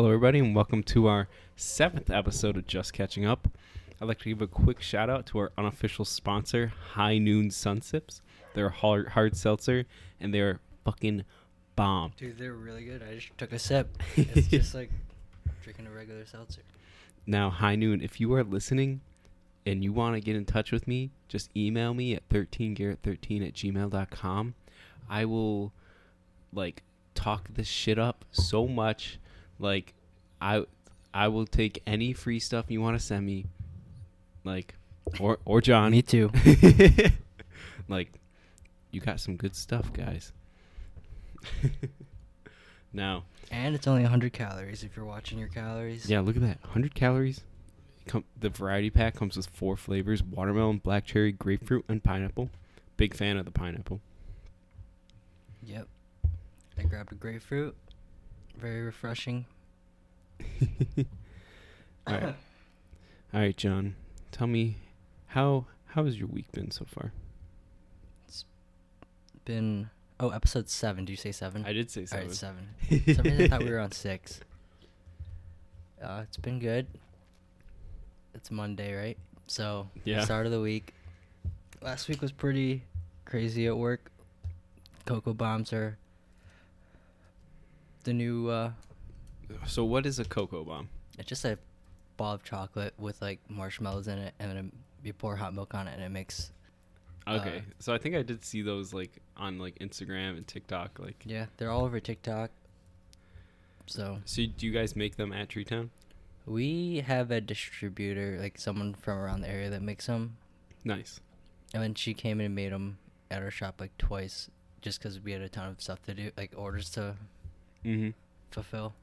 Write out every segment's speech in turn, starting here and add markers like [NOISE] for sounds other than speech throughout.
Hello, everybody, and welcome to our seventh episode of Just Catching Up. I'd like to give a quick shout out to our unofficial sponsor, High Noon Sunsips. They're a hard, hard seltzer, and they're fucking bomb. Dude, they're really good. I just took a sip. [LAUGHS] It's just like drinking a regular seltzer. Now, High Noon, if you are listening and you want to get in touch with me, just email me at 13garrett13 at gmail.com. I will, like, talk this shit up so much. Like, I I will take any free stuff you want to send me. Like, or, or John. Me too. [LAUGHS] like, you got some good stuff, guys. [LAUGHS] now, And it's only 100 calories if you're watching your calories. yeah, look at that. 100 calories. Come, the variety pack comes with four flavors watermelon, black cherry, grapefruit, and pineapple. Big fan of the pineapple. Yep. I grabbed a grapefruit. Very refreshing. [LAUGHS] All right. All right, John. Tell me how how has your week been so far? It's been oh episode seven. Do you say seven? I did say seven. right, seven. Some reason I thought we were [LAUGHS] on six. Uh, it's been good. It's Monday, right? So Yeah. start of the week. Last week was pretty crazy at work. Cocoa bombs are the new. Uh, So what is a cocoa bomb? it's just a ball of chocolate with like marshmallows in it, and then you pour hot milk on it, and it makes. Okay, Uh, so I think I did see those like on like Instagram and TikTok. Like, Yeah, they're all over TikTok. So so do you guys make them at Tree Town? we have a distributor, like someone from around the area that makes them. Nice. And then she came and made them at our shop like twice, just because we had a ton of stuff to do, like orders to Mm-hmm. fulfill.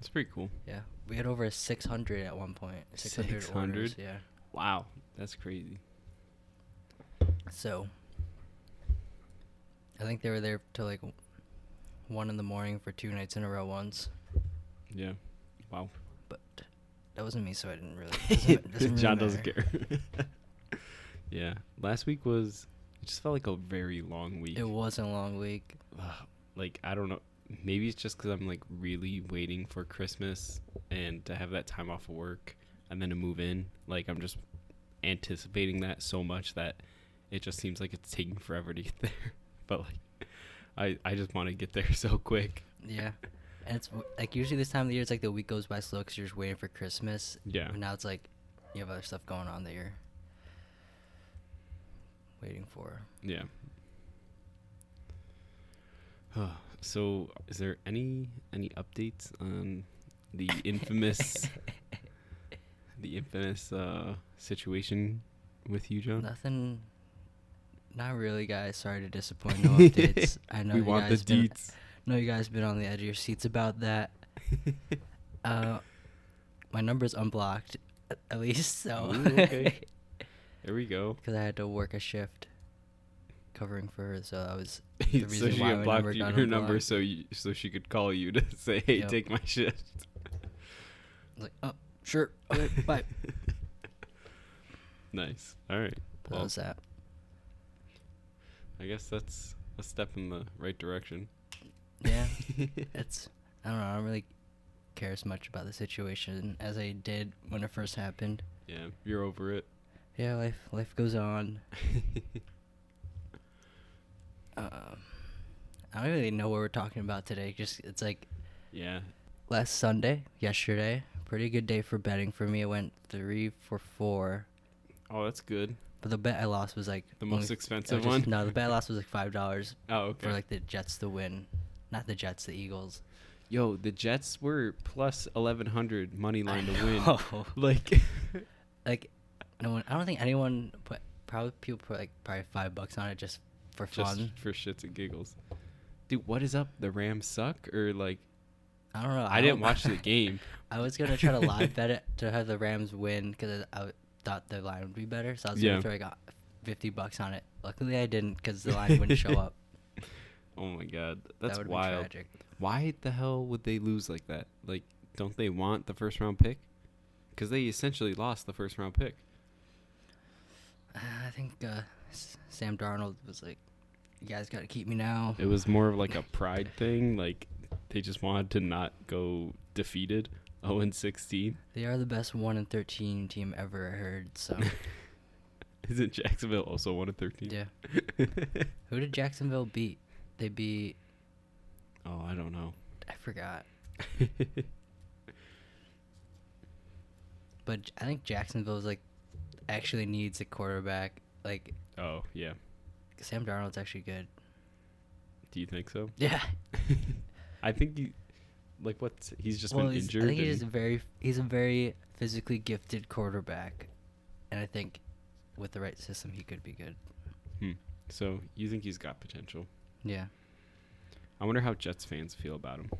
It's pretty cool. Yeah, we had over 600 at one point. 600, 600? orders. Yeah. Wow, that's crazy. So I think they were there till like one in the morning for two nights in a row once, Yeah. Wow. but that wasn't me, so I didn't really. [LAUGHS] Doesn't, doesn't really John doesn't care. [LAUGHS] yeah. Last week was it just felt like a very long week. It was a long week. Like I don't know. Maybe it's just because I'm like really waiting for Christmas and to have that time off of work and then to move in. Like I'm just anticipating that so much that it just seems like it's taking forever to get [LAUGHS] there. But like I I just want to get there so quick. Yeah. And it's like usually this time of the year, it's like the week goes by slow because you're just waiting for Christmas. Yeah. But now it's like you have other stuff going on that you're waiting for. Yeah. [SIGHS] [SIGHS] so is there any any updates on the infamous [LAUGHS] the infamous uh situation with you, John? Nothing. Not really, guys. Sorry to disappoint. No [LAUGHS] updates. I know we you want the guys been, deets. know you guys been on the edge of your seats about that. [LAUGHS] Uh, my number's unblocked, at- at least. So. Ooh, okay. There we go. Because I had to work a shift covering for her, so that was [LAUGHS] the so reason she had blocked your, got number so you so she could call you [LAUGHS] to say, "Hey, Yep. take my shift." I was like, oh, sure, okay, [LAUGHS] bye. nice. All right. Well, that was that. I guess that's a step in the right direction. Yeah, it's I don't know. I don't really care as much about the situation as I did when it first happened. Yeah, you're over it. Yeah, life life goes on. Um, I don't really know what we're talking about today. Just it's like yeah. last Sunday, yesterday. Pretty good day for betting for me. I went three for four, Oh, that's good. but the bet I lost was like The most expensive uh, just- one? No, the bet I lost was like five dollars [LAUGHS] Oh, okay. for like the Jets to win, not the Jets, the Eagles. Yo, the Jets were plus eleven hundred money line to win. [LAUGHS] [LAUGHS] Like, like no one. I don't think anyone put. Probably people put like probably five bucks on it just for just fun. for shits and giggles. Dude, what is up? The Rams suck, or like I don't know. I didn't don't- watch the [LAUGHS] game. I was gonna try to live bet it to have the Rams win because I, I thought the line would be better. So I was Yeah. gonna throw like fifty bucks on it. Luckily, I didn't because the line wouldn't show up. [LAUGHS] Oh my god, that that's would have wild. tragic. Why the hell would they lose like that? Like, don't they want the first round pick? Because they essentially lost the first round pick. Uh, I think uh, S- Sam Darnold was like, "You guys got to keep me now." It was more of like a pride thing. Like they just wanted to not go defeated, 0 and 16. They are the best one and thirteen team ever heard. So [LAUGHS] Isn't Jacksonville also 1 and 13? yeah, [LAUGHS] who did Jacksonville beat? They beat. oh, I don't know. I forgot. [LAUGHS] But I think Jacksonville's like actually needs a quarterback. Like oh, yeah. Sam Darnold's actually good. Do you think so? Yeah. [LAUGHS] I think you like what's he's just well, been he's, injured. I think he's a very he's a very physically gifted quarterback, and I think with the right system he could be good. Hmm. so you think he's got potential? Yeah. I wonder how Jets fans feel about him.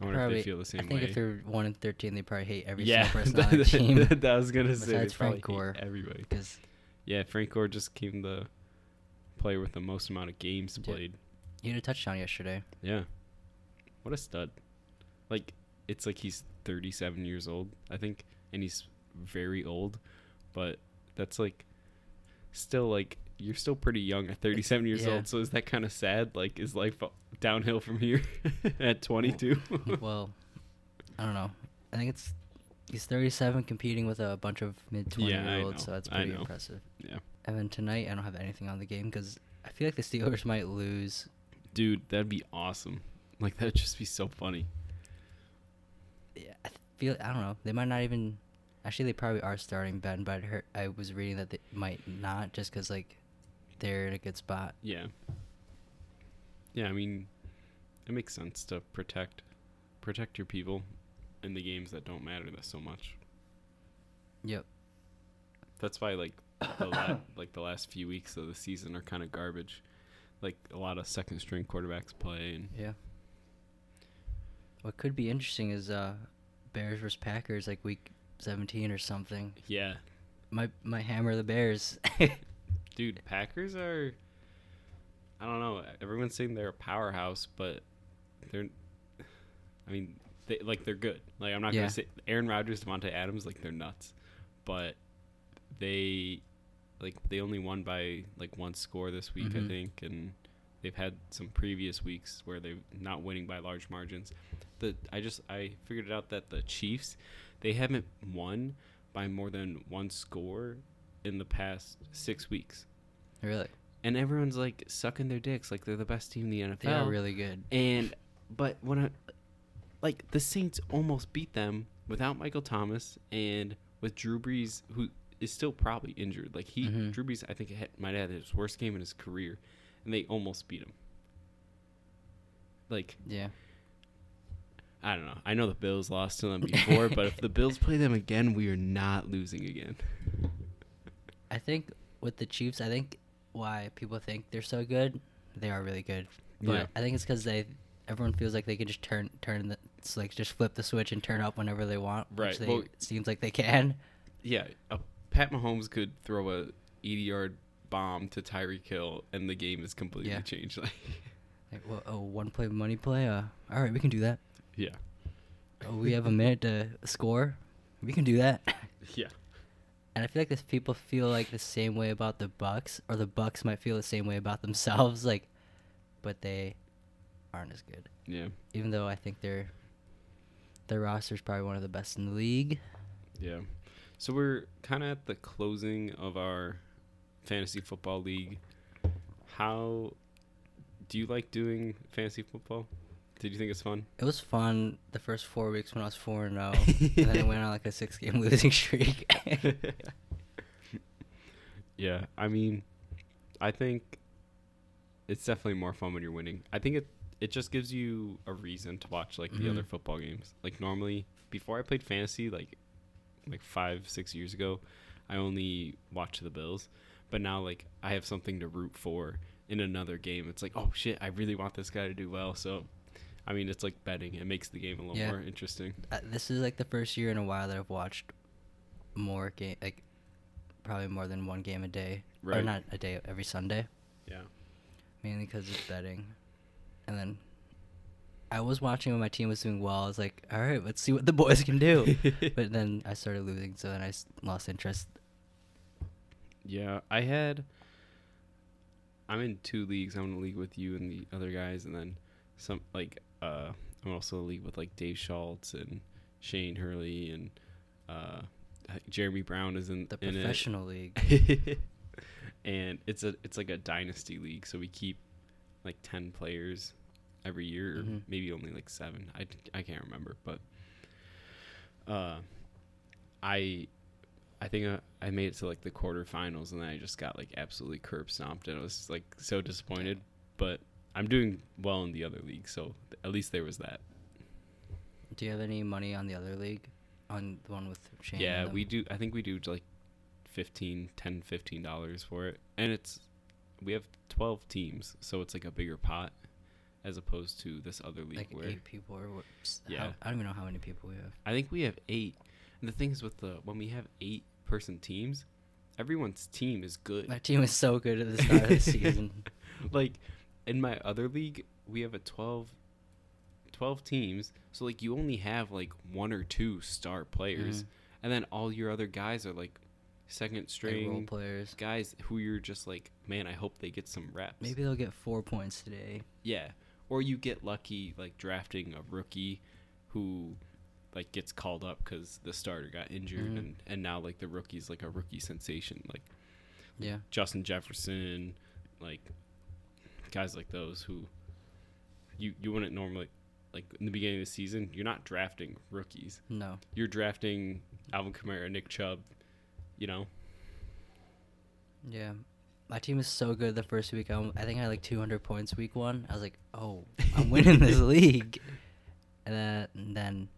I wonder if they feel the same I think way. if they're one and thirteen, they probably hate every yeah, single [LAUGHS] person on the team. that, I was gonna say. they Besides Frank Gore. everybody. Because Yeah, Frank Gore just came the player with the most amount of games played. he had a touchdown yesterday. Yeah. What a stud. Like it's like he's 37 years old, I think, and he's very old, but that's like still like you're still pretty young at 37 years yeah. old. So is that kind of sad? Like is life downhill from here [LAUGHS] at 22? well, I don't know. I think it's he's 37, competing with a bunch of mid 20 Yeah, year olds, so that's I pretty know. impressive. yeah. And then tonight, I don't have anything on the game because I feel like the Steelers might lose. Dude, that'd be awesome. Like that'd just be so funny. Yeah, I feel I don't know. They might not even. Actually, they probably are starting Ben, but I heard I was reading that they might not just because like they're in a good spot. Yeah. Yeah, I mean, it makes sense to protect protect your people in the games that don't matter that so much. Yep. That's why like the la- [COUGHS] like the last few weeks of the season are kind of garbage. Like a lot of second string quarterbacks play and Yeah. What could be interesting is uh, Bears versus Packers, like week 17 or something. yeah, Might might hammer the Bears. [LAUGHS] dude, Packers are I don't know, everyone's saying they're a powerhouse, but they're I mean, they like they're good. Like I'm not Yeah. going to say Aaron Rodgers, Davante Adams like they're nuts. But they like they only won by like one score this week, I Mhm. think, and they've had some previous weeks where they're not winning by large margins. The I just I figured out that the Chiefs they haven't won by more than one score in the past six weeks, really, and everyone's like sucking their dicks like they're the best team in the NFL. they are really good. And but when I like the Saints almost beat them without Michael Thomas and with Drew Brees, who is still probably injured. Like he, Mhm. Drew Brees, I think had, might have had his worst game in his career, and they almost beat him. Like Yeah. I don't know. I know the Bills lost to them before, but if the [LAUGHS] Bills play them again, we are not losing again. [LAUGHS] I think with the Chiefs, I think why people think they're so good, they are really good. But Yeah. I think it's because they, everyone feels like they can just turn turn the, it's like just flip the switch and turn up whenever they want. Right, Which they, well- it seems like they can. Yeah, uh, Pat Mahomes could throw a 80-yard bomb to Tyreek Hill, and the game is completely Yeah. changed. [LAUGHS] Like, Like, well, oh, one play money play. Uh, all right, we can do that. yeah, Oh, we have a minute to score. We can do that. [LAUGHS] yeah. And I feel like this people feel like the same way about the Bucks, or the Bucks might feel the same way about themselves. Like, but they aren't as good. Yeah, Even though I think their their roster's probably one of the best in the league. yeah. So we're kind of at the closing of our fantasy football league. How do you like doing fantasy football? Did you think it's fun? It was fun the first four weeks when I was four and zero, oh, [LAUGHS] and then it went on like a six game losing streak. [LAUGHS] yeah, I mean, I think it's definitely more fun when you're winning. I think it it just gives you a reason to watch like the other Mhm. football games. Like normally, before I played fantasy, like like five six years ago, I only watched the Bills. But now, like I have something to root for in another game. It's like, oh shit, I really want this guy to do well. So, I mean, it's like betting. It makes the game a little Yeah. more interesting. uh, this is like the first year in a while that I've watched more game, like probably more than one game a day, right. or not a day every Sunday, Yeah. mainly because of betting. And then I was watching when my team was doing well. I was like, all right, let's see what the boys can do. [LAUGHS] but then I started losing, so then I lost interest. Yeah, I had. I'm in two leagues. I'm in a league with you and the other guys, and then some like uh, I'm also in a league with like Dave Schultz and Shane Hurley and uh, Jeremy Brown is in The in professional league. [LAUGHS] and it's a it's like a dynasty league, so we keep like ten players every year, or Mhm. maybe only like seven. I I can't remember, but uh, I I think uh, I made it to like the quarterfinals, and then I just got like absolutely curb stomped, and I was like so disappointed. But I'm doing well in the other league, so at least there was that. Do you have any money on the other league? On the one with Shane? yeah, we do. I think we do like 15 10 15 dollars for it, and it's we have 12 teams, so it's like a bigger pot as opposed to this other league like where eight people or what? Yeah. how- I don't even know how many people we have. I think we have eight. And the thing is with the when we have eight person teams, everyone's team is good. My team was so good at the start of the [LAUGHS] season. like in my other league, we have a 12 12 teams, so like you only have like one or two star players, Mhm. and then all your other guys are like second string role players. guys who you're just like, man, I hope they get some reps. Maybe they'll get four points today. Yeah. Or you get lucky like drafting a rookie who like gets called up cuz the starter got injured Mhm. and and now like the rookie's like a rookie sensation like Yeah. Justin Jefferson, like guys like those who you you wouldn't normally like in the beginning of the season, you're not drafting rookies. No. You're drafting Alvin Kamara, Nick Chubb, you know. Yeah. My team is so good the first week. I, I think I had like 200 points week one. I was like, oh, I'm winning this [LAUGHS] league. And then, and then,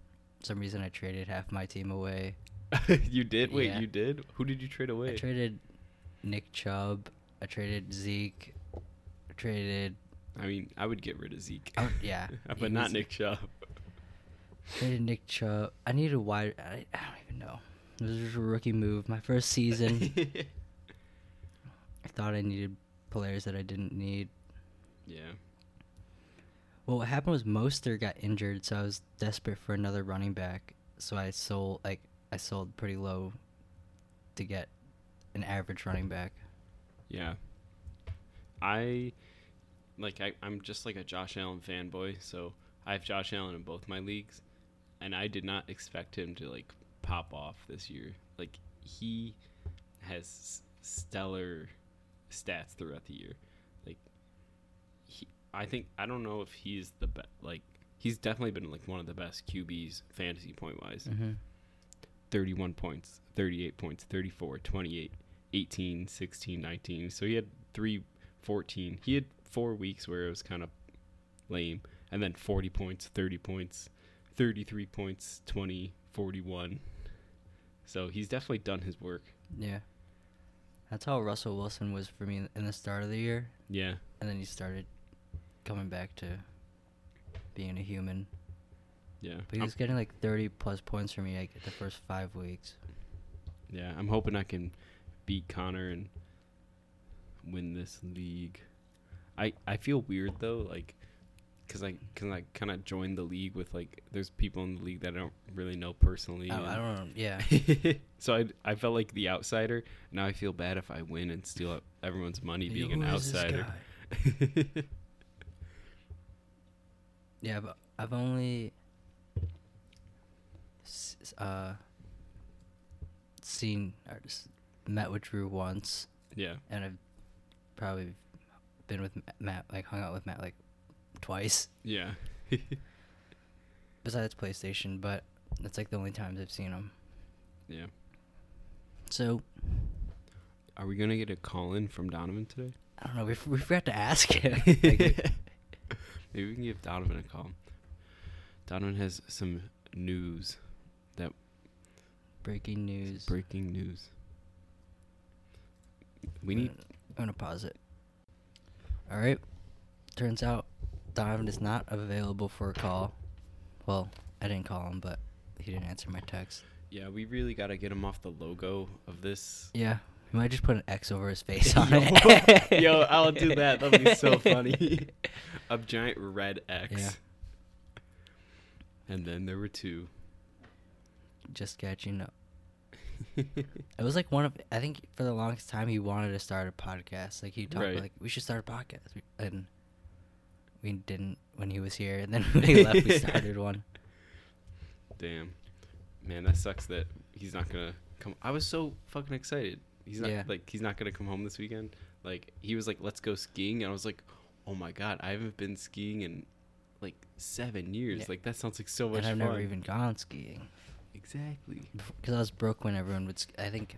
some reason I traded half my team away. [LAUGHS] you did? Wait, Yeah. you did? Who did you trade away? I traded Nick Chubb. I traded Zeke. I traded. I mean, I would get rid of Zeke. Oh, yeah. [LAUGHS] but not was- Nick Chubb. Traded Nick Chubb. I needed a wide. I, I don't even know. Was just a rookie move. My first season. [LAUGHS] I thought I needed players that I didn't need. yeah. Well, what happened was Mostert got injured, so I was desperate for another running back. So I sold like I sold pretty low to get an average running back. Yeah. I like I, I'm just like a Josh Allen fanboy, so I have Josh Allen in both my leagues and I did not expect him to like pop off this year. Like he has stellar stats throughout the year. Like he I think I don't know if he's the best like he's definitely been like one of the best QBs fantasy point wise. Mm-hmm. 31 points, 38 points, 34, 28, 18, 16, 19. So he had 3, 14. He had four weeks where it was kind of lame. And then 40 points, 30 points, 33 points, 20, 41. So he's definitely done his work. Yeah, that's how Russell Wilson was for me in the start of the year, Yeah. and then he started coming back to being a human. Yeah. But he I'm- was getting like 30 plus points for me like the first five weeks. yeah. I'm hoping I can beat Connor and win this league. I, I feel weird though, like, cause I, cause I kind of joined the league with like, there's people in the league that I don't really know personally. Oh, I don't know. Yeah. [LAUGHS] so I, I felt like the outsider. Now I feel bad if I win and steal everyone's money being an Who is this outsider. [LAUGHS] Yeah, but I've only uh seen or just met with Drew once, yeah. and I've probably been with Matt, like hung out with Matt like twice. Yeah. [LAUGHS] Besides PlayStation, but that's like the only times I've seen him. yeah. So Are we gonna get a call in from Donovan today? I don't know. We, we forgot to ask him. [LAUGHS] [LAUGHS] Maybe we can give Donovan a call. Donovan has some news that breaking news. breaking news. We need I'm gonna pause it. All right. Turns out Donovan is not available for a call. Well, I didn't call him, but he didn't answer my text. yeah, we really gotta get him off the logo of this. Yeah, we might just put an X over his face [LAUGHS] on Yo, it. [LAUGHS] yo, I'll do that. That'll be so [LAUGHS] funny. a giant red X. Yeah. And then there were two. Just catching up. It was like one of I think for the longest time he wanted to start a podcast. Like he talked Right. like we should start a podcast, and we didn't when he was here, and then [LAUGHS] when he left, we started [LAUGHS] one. Damn, man, that sucks that he's not gonna come. I was so fucking excited. He's not Yeah. like he's not gonna come home this weekend. Like he was like, "Let's go skiing," and I was like, "Oh my god, I haven't been skiing in like seven years. Yeah. Like that sounds like so much and I've fun." never even gone skiing exactly. because I was broke when everyone would. Sk- I think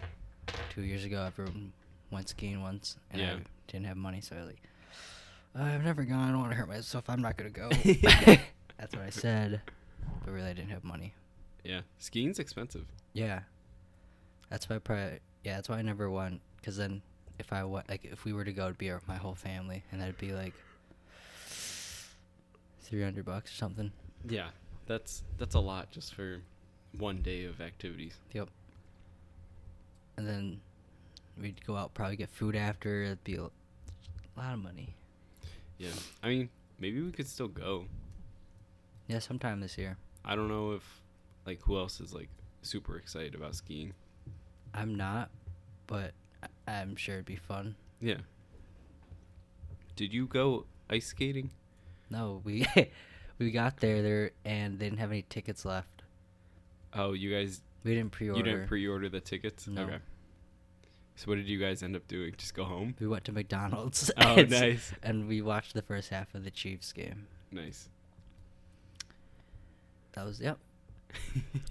two years ago, everyone went skiing once, and Yeah. I didn't have money, so I like, "I've never gone. I don't want to hurt myself. I'm not gonna go." [LAUGHS] [LAUGHS] That's what I said, but really, I didn't have money. Yeah, skiing's expensive. Yeah, that's why I probably. Yeah, that's why I never went. Because then, if I went, like, if we were to go, it'd be our, my whole family, and that'd be like three hundred bucks or something. Yeah, that's that's a lot just for one day of activities. Yep. And then we'd go out, probably get food after. It'd be a lot of money. Yeah, I mean, maybe we could still go. Yeah, sometime this year. I don't know if like who else is like super excited about skiing. I'm not, but I- I'm sure it'd be fun. Yeah. Did you go ice skating? No, we [LAUGHS] we got there there and they didn't have any tickets left. Oh, you guys We didn't pre-order. you didn't pre-order the tickets? No. Okay. So what did you guys end up doing? Just go home? we went to McDonald's. [LAUGHS] Oh, and [LAUGHS] nice. And we watched the first half of the Chiefs game. Nice. That was yep.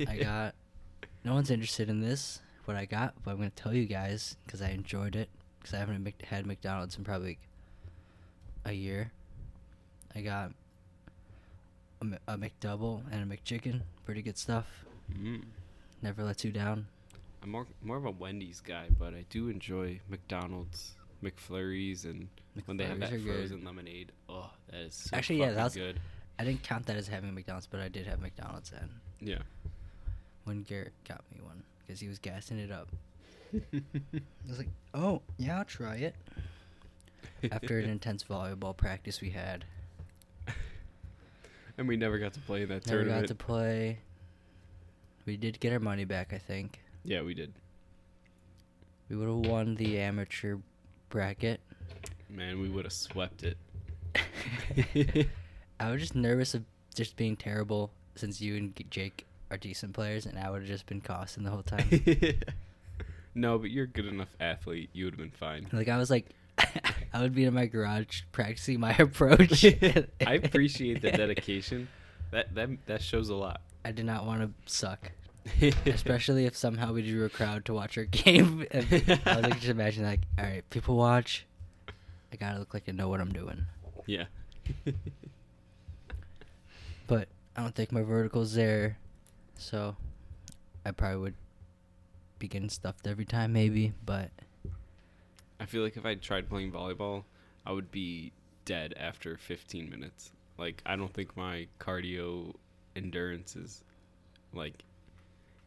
I [LAUGHS] got. No one's interested in this. What I got, but I'm gonna tell you guys because I enjoyed it. Because I haven't had McDonald's in probably a year. I got a, a McDouble and a McChicken. Pretty good stuff. Mm. Never lets you down. I'm more more of a Wendy's guy, but I do enjoy McDonald's, McFlurries, and when they have that are good. frozen lemonade. Oh, that is so Actually, yeah, that's- good. I didn't count that as having McDonald's, but I did have McDonald's then Yeah. when Garrett got me one because he was gassing it up. I was like, "Oh, yeah, I'll try it." [LAUGHS] After an intense volleyball practice we had, and we never got to play in that never tournament. got to play. We did get our money back, I think. Yeah, we did. We would have won the amateur bracket. Man, we would have swept it. [LAUGHS] I was just nervous of just being terrible since you and Jake are decent players, and I would have just been costing the whole time. [LAUGHS] no, but you're a good enough athlete. You would have been fine. like I was like, [LAUGHS] I would be in my garage practicing my approach. I appreciate the dedication. That that that shows a lot. I did not want to suck, [LAUGHS] especially if somehow we drew a crowd to watch our game. [LAUGHS] And I was like, just imagine like, all right, people watch. I gotta look like I know what I'm doing. yeah. [LAUGHS] But I don't think my vertical's there, so I probably would be getting stuffed every time, maybe. But I feel like if I tried playing volleyball, I would be dead after 15 minutes. Like I don't think my cardio endurance is like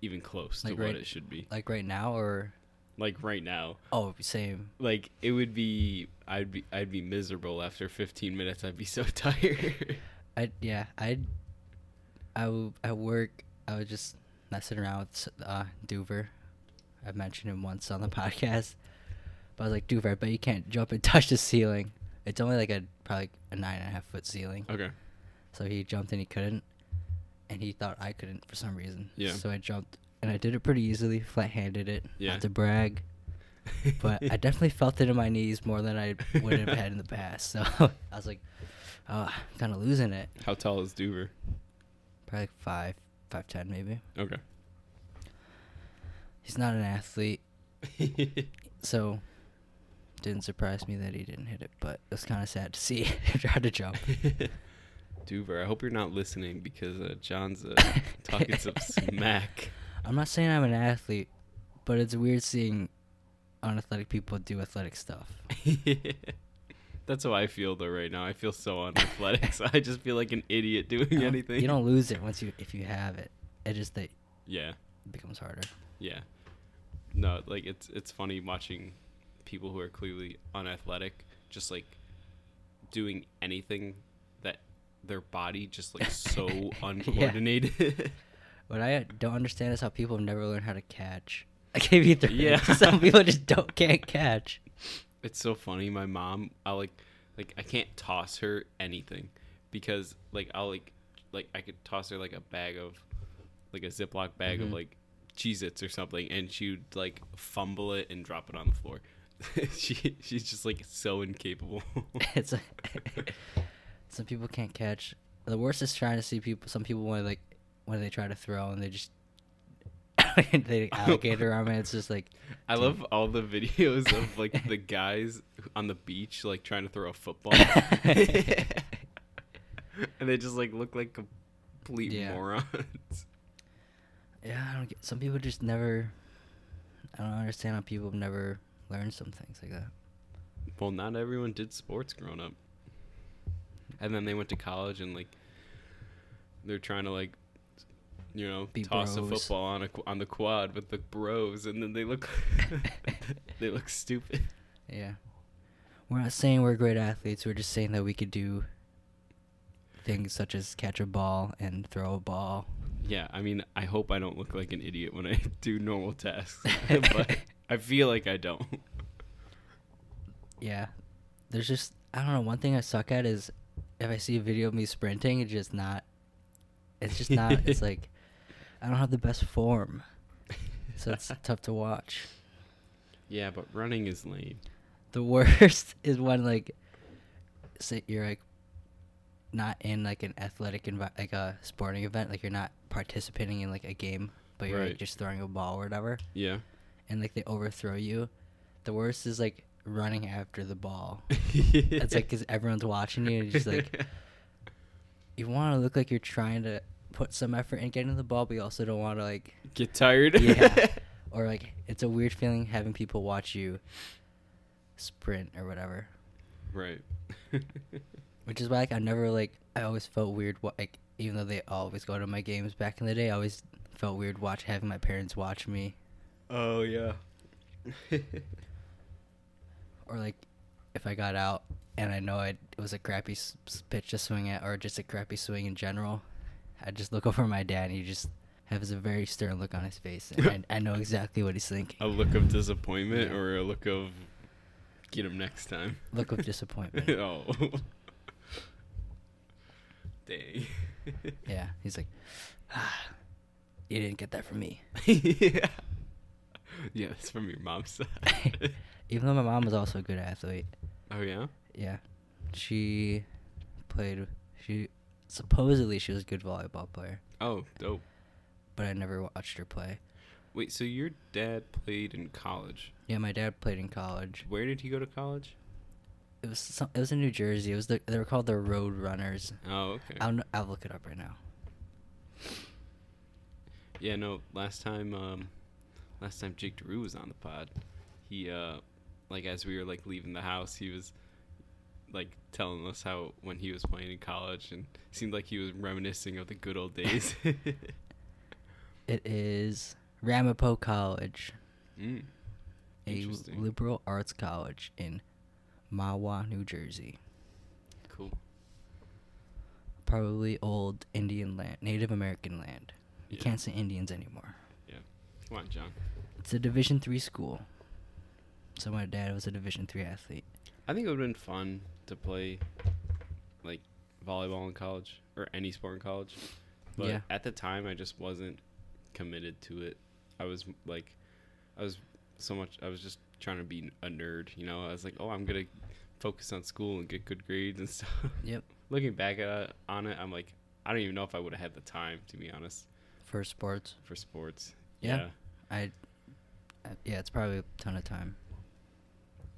even close Like to what it should be. like right now, or Like right now, oh, same. like it would be I'd be I'd be miserable after 15 minutes. I'd be so [LAUGHS] tired. I yeah, I I w- at work I was just messing around with uh, Duver. I mentioned him once on the [LAUGHS] podcast, but I was like, Duver, I bet you can't jump and [LAUGHS] touch the ceiling. It's only like a probably a nine and a half foot ceiling. okay. So he jumped and he couldn't, and he thought I couldn't for some reason. Yeah. So I jumped and I did it pretty easily, flat handed it. Yeah. Not to brag, but I definitely [LAUGHS] felt it in my knees more than I would have had in the past. So [LAUGHS] I was like, ah, oh, I'm kind of losing it. How tall is Duver? Probably like five, five ten maybe. Okay. He's not an athlete, [LAUGHS] so didn't surprise me that he didn't hit it. But it was kind of sad to see him try to jump. Duver, I hope you're not listening because uh, John's uh, [LAUGHS] talking some smack. I'm not saying I'm an athlete, but it's weird seeing unathletic people do athletic stuff. [LAUGHS] That's how I feel though right now. I feel so unathletic. so I just feel like an idiot doing anything. You don't lose it once you if you have it. It just that Yeah, it becomes harder. yeah. No, like it's it's funny watching people who are clearly unathletic just like doing anything their body just like [LAUGHS] so Yeah. uncoordinated. [LAUGHS] What I don't understand is how people have never learn how to catch. [LAUGHS] I gave you three. Yeah. Some people just don't can't catch. it's so funny. My mom, I like like I can't toss her anything because like I'll like like I could toss her like a bag of like a Ziploc bag Mhm. of like Cheez Its or something and she would like fumble it and drop it on the floor. she she's just like so incapable. it's a, some people can't catch. The worst is trying to see people. Some people when like when they try to throw and they just [LAUGHS] they [LAUGHS] alligator arm it. It's just like I Dude. love all the videos of [LAUGHS] like the guys on the beach like trying to throw a football. and they just like look like complete Yeah. morons. yeah. I don't get. Some people just never. I don't understand how people have never learned some things like that. Well, not everyone did sports growing up. And then they went to college and like they're trying to like you know Be toss a football on a on the quad with the bros and then they look [LAUGHS] they look stupid. Yeah. We're not saying we're great athletes. We're just saying that we could do things such as catch a ball and throw a ball. Yeah, I mean, I hope I don't look like an idiot when I [LAUGHS] do normal tasks, [LAUGHS] but I feel like I don't. Yeah. There's just I don't know, one thing I suck at is if I see a video of me sprinting, it's just not it's just not it's [LAUGHS] like I don't have the best form. So it's [LAUGHS] tough to watch. Yeah, but running is lame. The worst [LAUGHS] is when like say you're like not in like an athletic envi- like a sporting event, like you're not participating in like a game, but you're Right. like just throwing a ball or whatever, Yeah. and like they overthrow you. The worst is like running after the ball. [LAUGHS] it's like because everyone's watching you, and you're just like [LAUGHS] you want to look like you're trying to put some effort in getting to the ball, but you also don't want to like get tired. yeah, [LAUGHS] or like it's a weird feeling having people watch you sprint or whatever. right. Which is why like I never like I always felt weird like even though they always go to my games back in the day, I always felt weird watch having my parents watch me oh yeah. Or like if I got out and I know I'd, it was a crappy s- pitch to swing at or just a crappy swing in general, I'd just look over my dad and he just has a very stern look on his face and I, I know exactly what he's thinking. a look of disappointment Yeah. or a look of get him next time. Look of [LAUGHS] disappointment. [LAUGHS] oh. [LAUGHS] Dang. Yeah, he's like, ah, you didn't get that from me. yeah. [LAUGHS] Yeah, that's from your mom's side. [LAUGHS] Even though my mom was also a good athlete. oh yeah. Yeah, she played. She supposedly she was a good volleyball player, Oh, dope. but I never watched her play. Wait, so your dad played in college? Yeah, my dad played in college. Where did he go to college? It was some, it was in New Jersey. It was the they were called the Road Runners. Oh, okay. I'll I'll look it up right now. Yeah, no. Last time, um, last time Jake Drew was on the pod, he, uh, like as we were like leaving the house, he was like telling us how when he was playing in college, and seemed like he was reminiscing of the good old days. [LAUGHS] [LAUGHS] It is Ramapo College, mm, a liberal arts college in Mahwah, New Jersey. cool. Probably old Indian land, Native American land. You Yeah. can't say Indians anymore. Yeah. Come on, John. It's a Division three school. So my dad was a Division three athlete. I think it would have been fun to play like volleyball in college or any sport in college. But Yeah. at the time I just wasn't committed to it. I was like I was so much I was just trying to be a nerd, you know. I was like, "Oh, I'm going to focus on school and get good grades and [LAUGHS] stuff." Yep. Looking back at it, on it, I'm like, I don't even know if I would have had the time to be honest For sports. for sports. Yeah. I, I yeah, it's probably a ton of time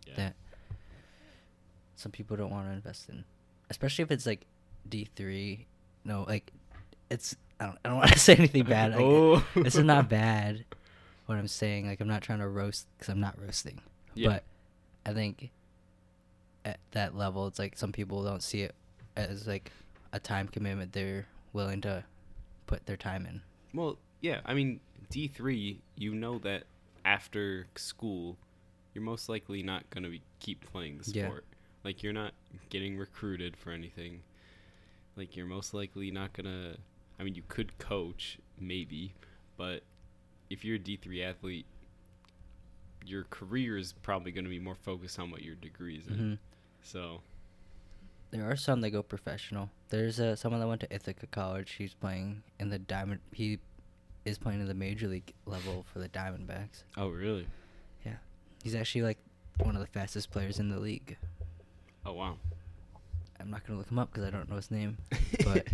Yeah. that some people don't want to invest in, especially if it's like D three. No, like it's I don't I don't [LAUGHS] want to say anything bad. Like, Oh. this is not [LAUGHS] bad. What I'm saying, like I'm not trying to roast because I'm not roasting, Yeah. but I think at that level, it's like some people don't see it as like a time commitment they're willing to put their time in. Well, yeah. I mean, D three. You know that after school, you're most likely not gonna be keep playing the Yeah. sport. Like you're not getting recruited for anything. Like you're most likely not gonna. I mean, you could coach maybe, but if you're a D three athlete, your career is probably gonna be more focused on what your degree is in. hmm So, There are some that go professional. There's uh, someone that went to Ithaca College. He's playing in the diamond. He is playing in the major league level for the Diamondbacks. Oh, really? Yeah, he's actually like one of the fastest players in the league. Oh, wow. I'm not gonna look him up because I don't know his name, [LAUGHS] but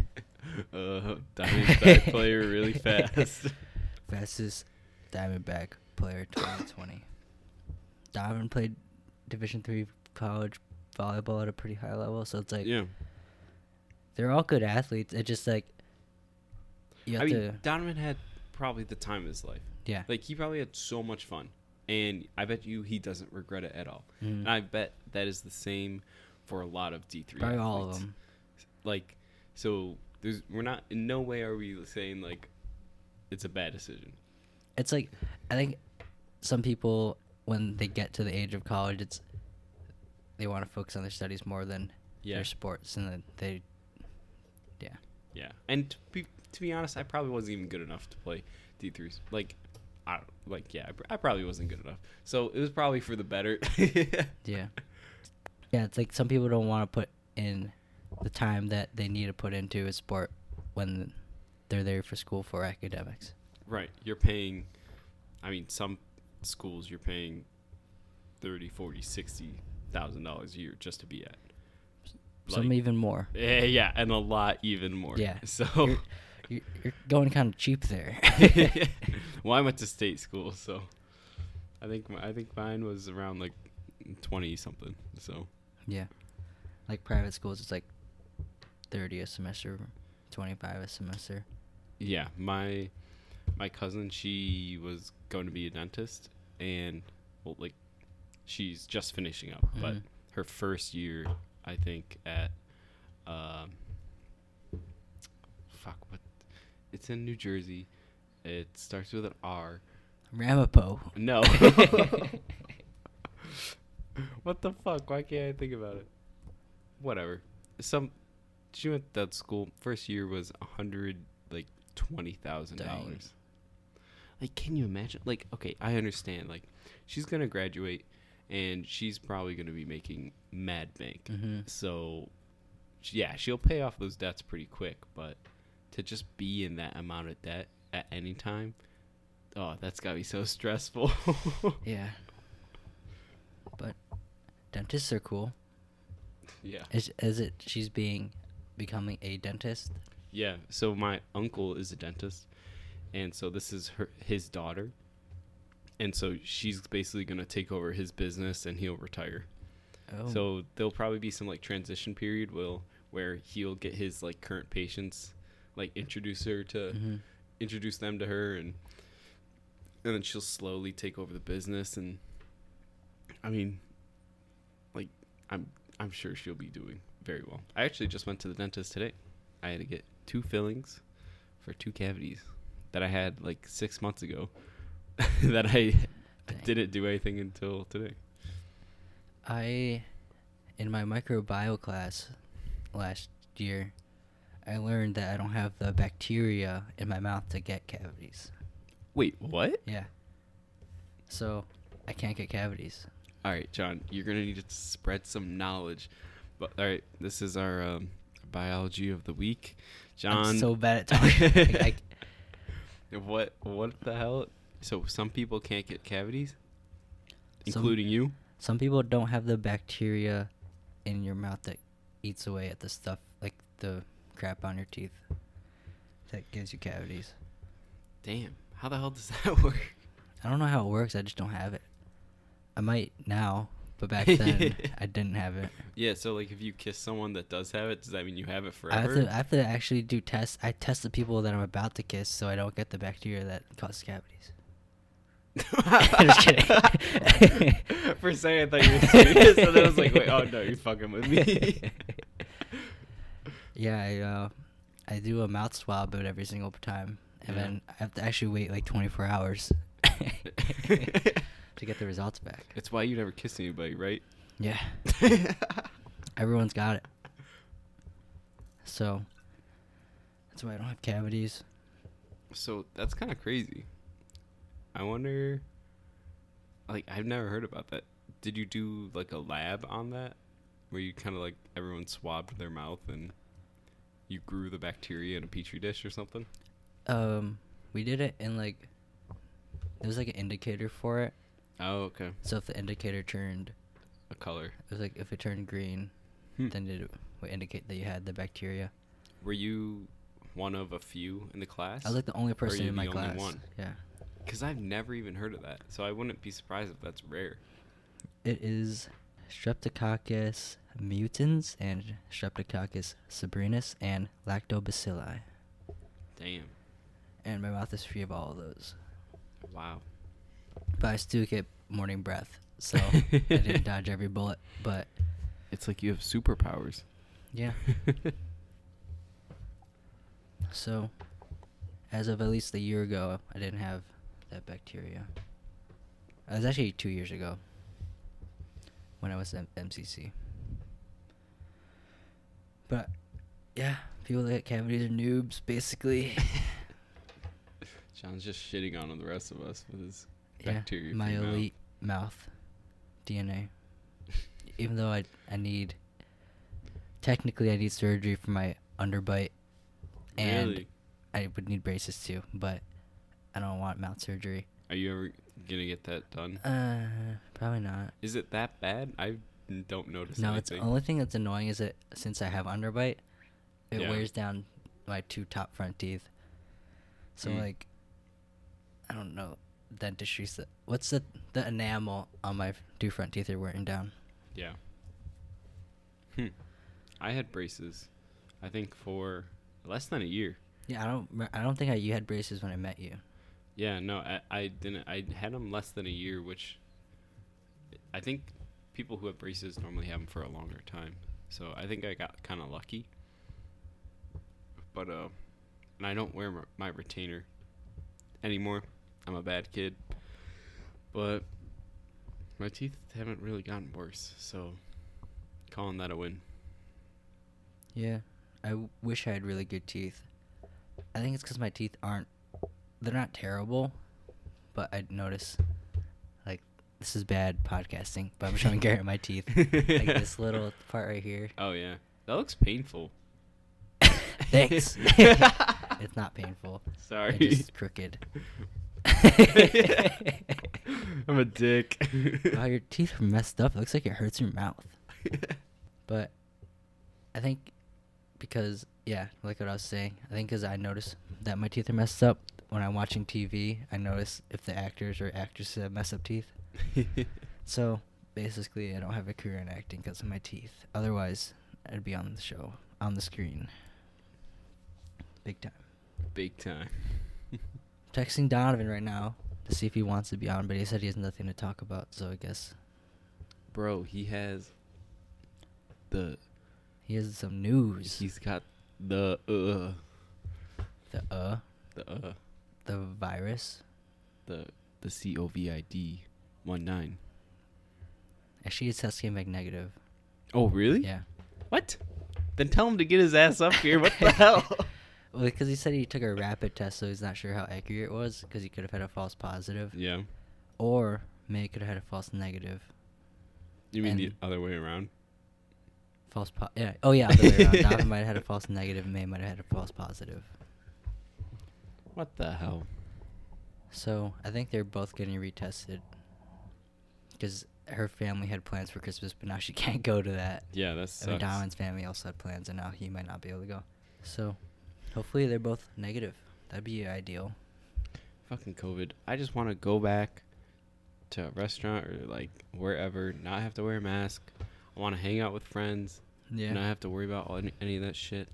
uh, Diamondback player really [LAUGHS] fast. [LAUGHS] fastest Diamondback player 2020. Donovan played Division three college volleyball at a pretty high level, so it's like yeah. they're all good athletes. It just like you have I mean, to Donovan had probably the time of his life. yeah. Like, he probably had so much fun. And I bet you he doesn't regret it at all. Mhm. And I bet that is the same for a lot of D3 Probably all of athletes. them. Like, so there's we're not in no way are we saying like it's a bad decision. It's like I think some people when they get to the age of college, it's they want to focus on their studies more than Yeah. their sports, and then they yeah. Yeah, and to be to be honest, I probably wasn't even good enough to play D threes. Like, I like yeah, I, pr- I probably wasn't good enough. So it was probably for the better. [LAUGHS] Yeah. Yeah, it's like some people don't want to put in the time that they need to put into a sport when they're there for school for academics. right, you're paying. I mean, some schools you're paying thirty, forty, sixty thousand dollars a year just to be at. Some even more. Yeah, yeah, and a lot even more. Yeah. [LAUGHS] So. You're, you're, you're going kind of cheap there. [LAUGHS] [LAUGHS] [LAUGHS] well, I went to state school, so I think my, I think mine was around like twenty something. So yeah. Like private schools, it's like 30 a semester, 25 a semester. yeah, my my cousin she was going to be a dentist, and well, like she's just finishing up, but Mhm. her first year, I think at um, fuck what, it's in New Jersey. It starts with an R. Ramapo. No. [LAUGHS] [LAUGHS] what the fuck? Why can't I think about it? Whatever. Some she went to that school. First year was a hundred like twenty thousand dollars. Like, can you imagine? Like, okay, I understand. Like, she's gonna graduate, and she's probably gonna be making mad bank. hmm So, yeah, she'll pay off those debts pretty quick. But to just be in that amount of debt at any time, oh, that's gotta be so [LAUGHS] stressful. [LAUGHS] Yeah. But dentists are cool. yeah. Is is it she's being becoming a dentist? Yeah. So my uncle is a dentist, and so this is her his daughter, and so she's basically gonna take over his business, and he'll retire. Oh. So there'll probably be some like transition period will where he'll get his like current patients, like introduce her to hmm introduce them to her, and and then she'll slowly take over the business, and I mean, like I'm I'm sure she'll be doing very well. I actually just went to the dentist today. I had to get two fillings for two cavities that I had like six months ago [LAUGHS] that I Dang. didn't do anything until today. I, in my microbiome class last year, I learned that I don't have the bacteria in my mouth to get cavities. Wait, what? Yeah. So, I can't get cavities. All right, John, you're gonna need to spread some knowledge. But all right, this is our um, biology of the week. John, I'm so bad at talking. [LAUGHS] like, I, what what the hell? So some people can't get cavities, Some- including you. some people don't have the bacteria in your mouth that eats away at the stuff, like the crap on your teeth, that gives you cavities. Damn, how the hell does [LAUGHS] that work? I don't know how it works. I just don't have it. I might now, but back [LAUGHS] then I didn't have it. Yeah, so like if you kiss someone that does have it, does that mean you have it I have forever? to. I have to actually do tests. I test the people that I'm about to kiss, so I don't get the bacteria that causes cavities. [LAUGHS] Just kidding. For a second, I thought you were serious, and then I was like, "Wait, oh no, you're fucking with me." Yeah, I uh, I do a mouth swab of it every single time, and Yeah. then I have to actually wait like 24 hours [LAUGHS] to get the results back. It's why you never kiss anybody, right? Yeah, [LAUGHS] everyone's got it. So that's why I don't have cavities. So that's kind of crazy. I wonder. Like I've never heard about that. Did you do like a lab on that, where you kind of like everyone swabbed their mouth and you grew the bacteria in a petri dish or something? Um, we did it in like there was like an indicator for it. Oh, okay. So if the indicator turned, A color. it was like if it turned green, Hmm. then it would indicate that you had the bacteria. Were you one of a few in the class? I was like the only person you in my the only class. one? Yeah. Because I've never even heard of that, so I wouldn't be surprised if that's rare. It is Streptococcus mutans and Streptococcus sobrinus and lactobacilli. Damn. And my mouth is free of all of those. Wow. But I still get morning breath, so [LAUGHS] I didn't dodge every bullet. But It's like you have superpowers. yeah, [LAUGHS] so as of at least a year ago, I didn't have that bacteria. It was actually two years ago when I was at MCC. But yeah, people that get cavities are noobs, basically. [LAUGHS] John's just shitting on the rest of us with his yeah, bacteria. my elite mouth DNA. [LAUGHS] Even though I I need technically I need surgery for my underbite, and Really? I would need braces too, but I don't want mouth surgery. Are you ever gonna get that done? Uh, probably not. Is it that bad? I don't notice No, it's the only thing that's annoying is that since I have underbite, it Yeah. wears down my two top front teeth. So Mm. like, I don't know, dentistry. What's the the enamel on my two front teeth are wearing down? Yeah. Hmm. I had braces, I think for less than a year. Yeah, I don't. I don't think I, you had braces when I met you. Yeah, no, I, I didn't. I had them less than a year, which I think people who have braces normally have them for a longer time. So I think I got kind of lucky. But uh, and I don't wear my, retainer anymore. I'm a bad kid. But my teeth haven't really gotten worse, so calling that a win. Yeah, I w- wish I had really good teeth. I think it's because my teeth aren't. They're not terrible, but I notice, like, this is bad podcasting. But I'm showing Garrett my teeth, [LAUGHS] like this little part right here. [LAUGHS] Oh yeah, that looks painful. [LAUGHS] Thanks. it's not painful. Sorry. It's just crooked. I'm a dick. wow, your teeth are messed up. It looks like it hurts your mouth. But I think because yeah, like what I was saying, I think because I notice that my teeth are messed up when I'm watching TV. I notice if the actors or actresses have messed up teeth. [LAUGHS] So basically, I don't have a career in acting because of my teeth. Otherwise, I'd be on the show, on the screen, big time. Big time. [LAUGHS] Texting Donovan right now to see if he wants to be on, but he said he has nothing to talk about. So I guess Bro, he has the he has some news. he's got the uh the uh, the uh the virus. the the COVID one nine. Actually, his test came back negative. Oh really? Yeah. What? Then tell him to get his ass up here. What the [LAUGHS] hell? Well, because he said he took a rapid test, so he's not sure how accurate it was, because he could have had a false positive, Yeah. or May could have had a false negative. You mean the other way around? False po- yeah. Oh yeah, other way around. [LAUGHS] Donovan might have had a false negative, May might have had a false positive. What the hell? So I think they're both getting retested. Because her family had plans for Christmas, but now she [LAUGHS] can't go to that. Yeah, that's. I mean. Donovan's family also had plans, and now he might not be able to go. So, hopefully they're both negative. That'd be ideal. Fucking COVID. I just want to go back to a restaurant or like wherever, not have to wear a mask. I want to hang out with friends, Yeah. not have to worry about any, any of that shit.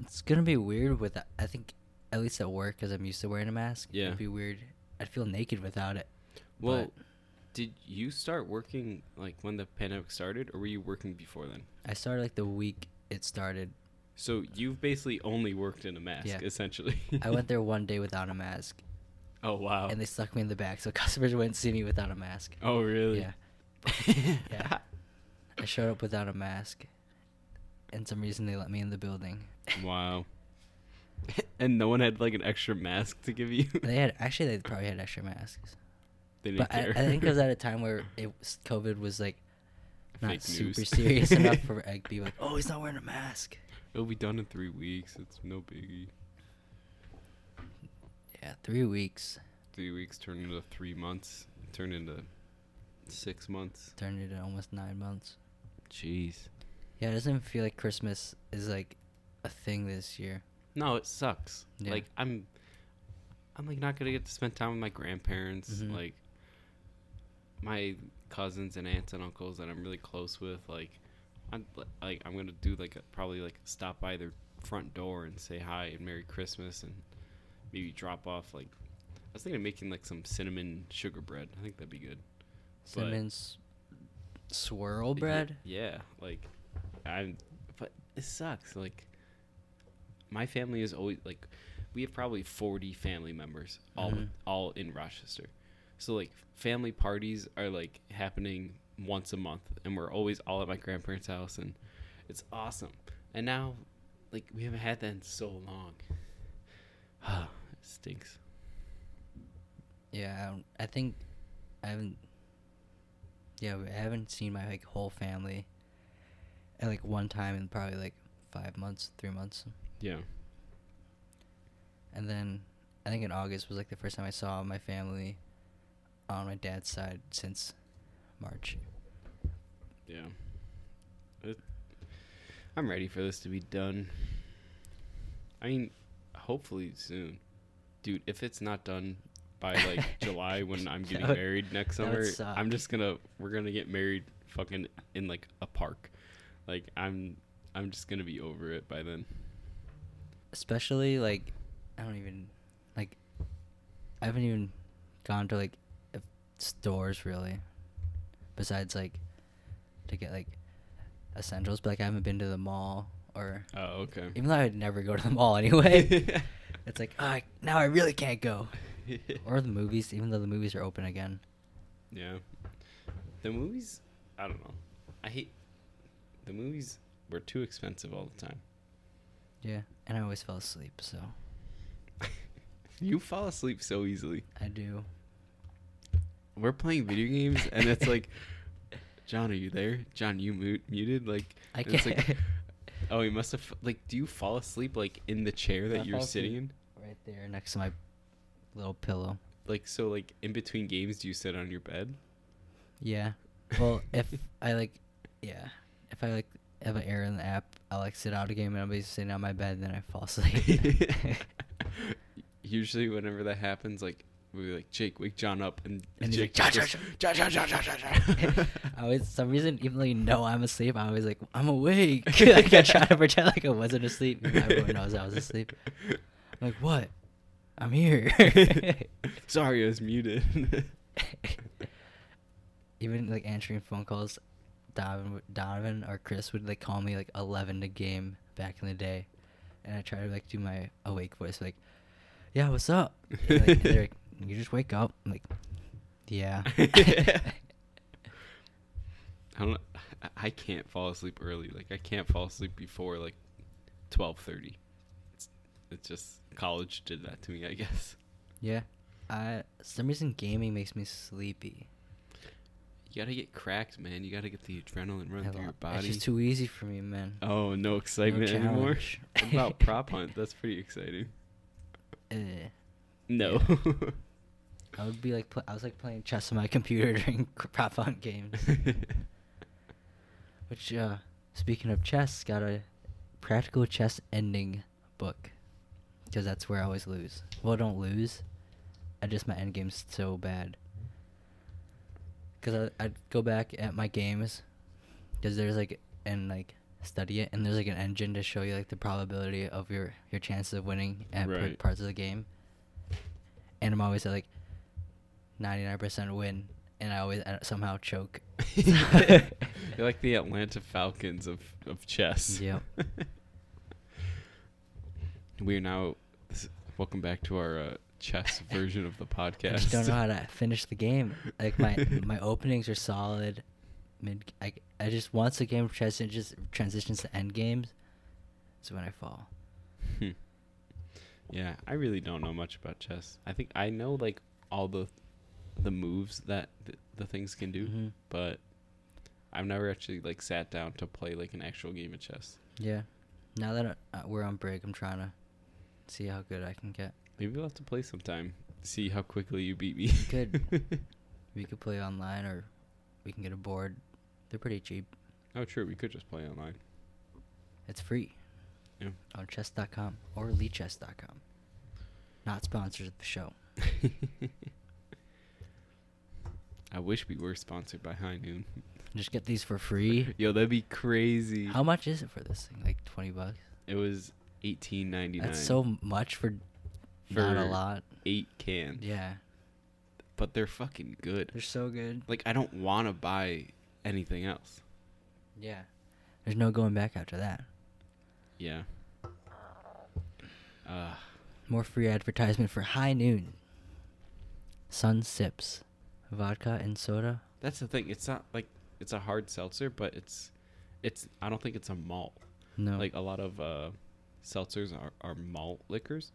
It's gonna be weird with. I think, at least at work, because I'm used to wearing a mask. Yeah. It'd be weird. I'd feel naked without it. Well, but did you start working like when the pandemic started, or were you working before then? I started like the week it started. So you've basically only worked in a mask, Yeah. essentially. I went there [LAUGHS] one day without a mask, Oh wow. and they stuck me in the back, so [LAUGHS] customers wouldn't see me without a mask. oh really? Yeah. [LAUGHS] Yeah. I showed up without a mask, and some reason they let me in the building. wow. [LAUGHS] and no one had like an extra mask to give you. They had actually they probably had extra masks, they didn't but I, care. I think it was at a time where [LAUGHS] it was, COVID was like fake not super news. serious enough [LAUGHS] for to be like, oh, he's not wearing a mask. It'll be done in three weeks. It's no biggie. Yeah, three weeks Three weeks turned into three months. Turned into six months. turned into almost nine months. Jeez. Yeah, it doesn't feel like Christmas is like a thing this year. No, it sucks. Yeah. Like I'm, I'm like not gonna get to spend time with my grandparents. Mhm. Like my cousins and aunts and uncles that I'm really close with. Like I'm like I'm gonna do like a, probably like stop by their front door and say hi and Merry Christmas and maybe drop off like I was thinking of making like some cinnamon sugar bread. I think that'd be good. Cinnamon s- swirl bread. Yeah, like I'm but it sucks. Like my family is always like we have probably 40 family members all Mhm. all in Rochester. So like family parties are like happening once a month and we're always all at my grandparents' house and it's awesome. And now like we haven't had that in so long. [SIGHS] it stinks. Yeah, I, don't, I think I haven't. Yeah, I haven't seen my like whole family at like one time in probably like five months, three months, Yeah. and then I think in August was like the first time I saw my family on my dad's side since March. Yeah. It, I'm ready for this to be done. I mean, hopefully soon. Dude, if it's not done by like [LAUGHS] July when I'm getting would- married next summer, I'm just gonna we're gonna get married fucking in like a park. Like I'm I'm just gonna be over it by then. Especially like I don't even like I haven't even gone to like stores really. Besides like to get like essentials, but like I haven't been to the mall or Oh, okay. even though I'd never go to the mall [LAUGHS] anyway. [LAUGHS] it's like I now I really can't go. [LAUGHS] Or the movies, even though the movies are open again. Yeah. The movies, I don't know. I hate the movies were too expensive all the time. Yeah, and I always fell asleep, so [LAUGHS] You fall asleep so easily. I do. We're playing video games and it's like [LAUGHS] John, are you there? John, you mute, muted like I can't. like [LAUGHS] oh, you must have like do you fall asleep like in the chair that I you're sitting in? right there next to my little pillow. Like so like in between games do you sit on your bed? Yeah. Well, if I like, yeah, if I like have an error in the app, I'll like sit out a game and I'll be sitting on my bed, and then I fall asleep. [LAUGHS] Usually whenever that happens like we're like Jake, wake John up and, And he's Jake like, just "John, goes, John, John, John, John, John, John." I always, some reason, even though you know I'm asleep, I'm always like, I'm awake. [LAUGHS] like I try to pretend like I wasn't asleep. Everyone knows I was asleep. I'm [LAUGHS] like, what? I'm here. Sorry, I was muted. even like answering phone calls, Donovan, Donovan or Chris would like call me like 11 to game back in the day, and I try to like do my awake voice like, "Yeah, what's up?" And, like, they're [LAUGHS] like, "You just wake up." I'm like, "Yeah." [LAUGHS] I don't. I- I can't fall asleep early. Like I can't fall asleep before like twelve thirty. It's it's just college did that to me. I guess. yeah. I some reason gaming makes me sleepy. You gotta get cracked, man. You gotta get the adrenaline run through your body. It's just too easy for me, man. oh, no excitement anymore. challenge. [LAUGHS] what about prop hunt? That's pretty exciting. Eh. No. [LAUGHS] I would be like, pl- I was like playing chess on my computer [LAUGHS] during prop hunt games. Which, uh, speaking of chess, got a practical chess ending book. Because that's where I always lose. Well, I don't lose. I just, my end game's so bad. Because I'd go back at my games. Because there's like, and like, study it. And there's like an engine to show you like the probability of your, your chances of winning at Right. parts of the game. And I'm always at like 99% win. And I always uh, somehow choke. [LAUGHS] You're like the Atlanta Falcons of of chess. Yep. [LAUGHS] we are now. Welcome back to our uh, chess version of the podcast. I just don't know how to finish the game. Like my [LAUGHS] my openings are solid. Mid, I, I just once the game transi- just transitions to end games, is when I fall. Hmm. [LAUGHS] Yeah, I really don't know much about chess. I think I know like all the the moves that th- the things can do, Mhm. but I've never actually like sat down to play like an actual game of chess. Yeah. Now that uh, we're on break, I'm trying to see how good I can get. Maybe we'll have to play sometime. See how quickly you beat me. We could. [LAUGHS] We could play online, or we can get a board. They're pretty cheap. oh, true. We could just play online. It's free. Yeah. On chess.com or lichess.com. Not sponsors of the show. [LAUGHS] I wish we were sponsored by High Noon. Just get these for free. [LAUGHS] Yo, that'd be crazy. How much is it for this thing? Like 20 bucks? It was eighteen ninety nine. That's so much for, not a lot. eight cans. Yeah. But they're fucking good. They're so good. Like I don't want to buy anything else. Yeah. There's no going back after that. Yeah. Uh, More free advertisement for High Noon. Sun Sips. Vodka and soda. that's the thing. It's not like it's a hard seltzer, but it's it's I don't think it's a malt. No. Like a lot of uh seltzers are, are malt liquors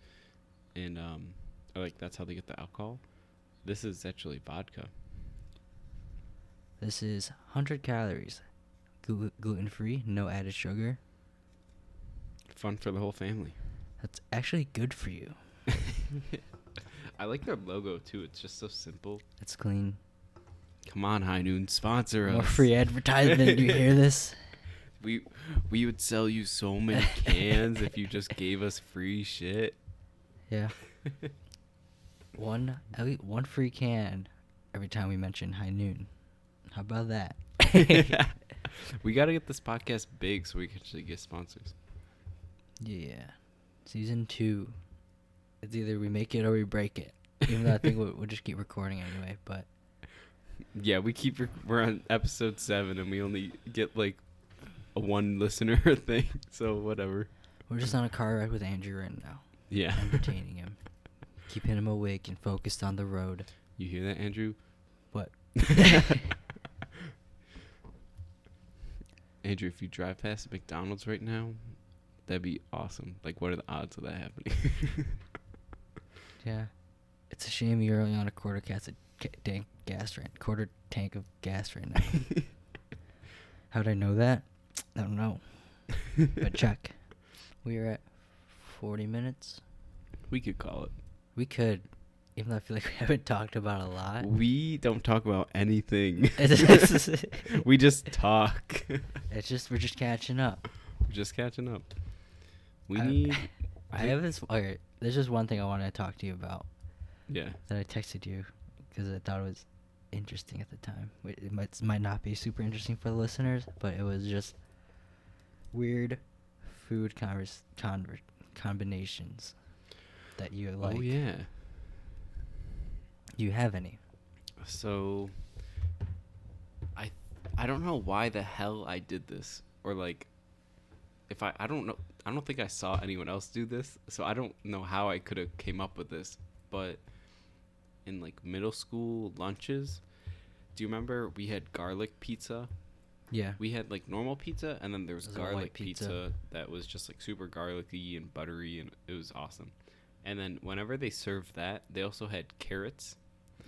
and um like that's how they get the alcohol. This is actually vodka. This is 100 calories. Glu- gluten free, no added sugar. Fun for the whole family. That's actually good for you. [LAUGHS] I like their logo too. It's just so simple. It's clean. Come on, High Noon, sponsor More us. free advertisement. Do you hear [LAUGHS] this? We we would sell you so many [LAUGHS] cans if you just gave us free shit. Yeah. [LAUGHS] One at least one free can every time we mention High Noon. How about that? [LAUGHS] we got to get this podcast big so we can actually get sponsors. Yeah. Season two. It's either we make it or we break it. Even though I think we'll, we'll just keep recording anyway. But [LAUGHS] Yeah, we keep rec- we're on episode 7 and we only get like a one listener thing. So whatever. we're just on a car ride with Andrew right now. Yeah. [LAUGHS] Entertaining him. Keeping him awake and focused on the road. You hear that, Andrew? What? [LAUGHS] Andrew, if you drive past a McDonald's right now, that'd be awesome. Like what are the odds of that happening? [LAUGHS] Yeah. It's a shame you're only on a quarter cas- ca- tank gas right quarter tank of gas right now. How'd I know that? I don't know. but check. We are at 40 minutes. we could call it. We could, even though I feel like [LAUGHS] we haven't talked about a lot. We don't talk about anything. [LAUGHS] [LAUGHS] We just talk. It's just we're just catching up. We're just catching up. We I- need. I have this. Okay, there's just one thing I wanted to talk to you about Yeah. that I texted you because I thought it was interesting at the time. It it might might not be super interesting for the listeners, but it was just weird food convers conver- combinations that you oh, like. oh yeah. Do you have any? So. I I don't know why the hell I did this or like. If I I don't know I don't think I saw anyone else do this, so I don't know how I could have came up with this, but in like middle school lunches, do you remember we had garlic pizza? Yeah. We had like normal pizza, and then there was white garlic pizza. pizza. that was just like super garlicky and buttery, and it was awesome. And then whenever they served that, they also had carrots.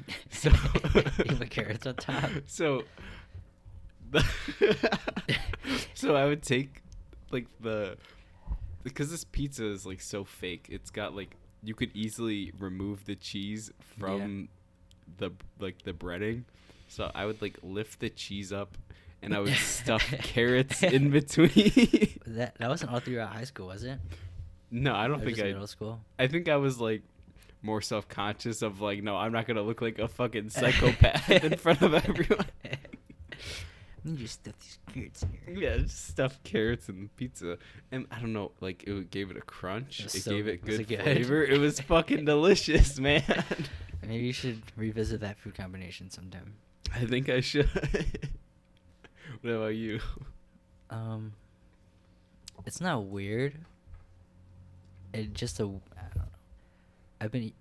[LAUGHS] So put [LAUGHS] carrots on top. So, the [LAUGHS] so I would take like the because this pizza is like so fake. It's got like you could easily remove the cheese from the like the breading. So I would like lift the cheese up and I would stuff [LAUGHS] carrots in [LAUGHS] between. [LAUGHS] That that wasn't all throughout high school, was it? no, I don't Or think I middle school. I think I was like more self conscious of like, no, I'm not gonna look like a fucking psychopath in front of everyone. You just stuff these carrots in here. Yeah, just stuffed carrots and pizza, and I don't know, like it gave it a crunch. It It, so- gave it good, it good? flavor. It was fucking delicious, man. Maybe you should revisit that food combination sometime. I think I should. [LAUGHS] what about you? Um, it's not weird. It just a I don't know. I've been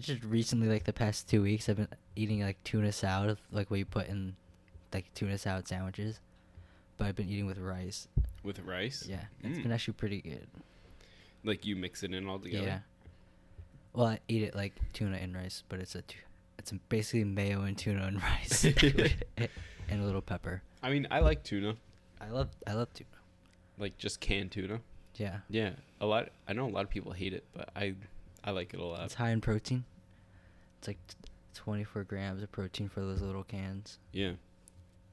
just recently, like the past two weeks, I've been eating like tuna salad, like what you put in like tuna salad sandwiches. But I've been eating with rice. With rice? Yeah, it's Mm. been actually pretty good. Like you mix it in all together. Yeah. Well, I eat it like tuna and rice, but it's a tu- it's basically mayo and tuna and rice [LAUGHS] [LAUGHS] and a little pepper. I mean, I like tuna, I love I love tuna. like just canned tuna. Yeah, Yeah, a lot. I know a lot of people hate it, but I, I like it a lot. it's high in protein. It's like t- 24 grams of protein for those little cans. Yeah,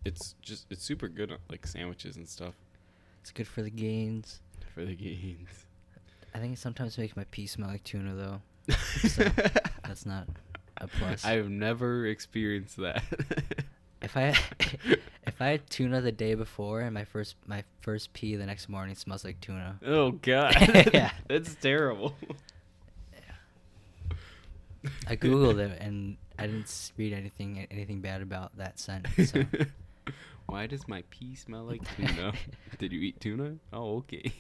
it's just it's super good on like sandwiches and stuff It's good for the gains. for the gains. I think it sometimes makes my pee smell like tuna though. [LAUGHS] So, That's not a plus. I've never experienced that. If I [LAUGHS] if I had tuna the day before and my first my first pee the next morning smells like tuna. [LAUGHS] oh god, [LAUGHS] Yeah. [LAUGHS] that's terrible. I googled it and I didn't read anything anything bad about that scent. So. Why does my pee smell like tuna? Did you eat tuna? Oh, okay.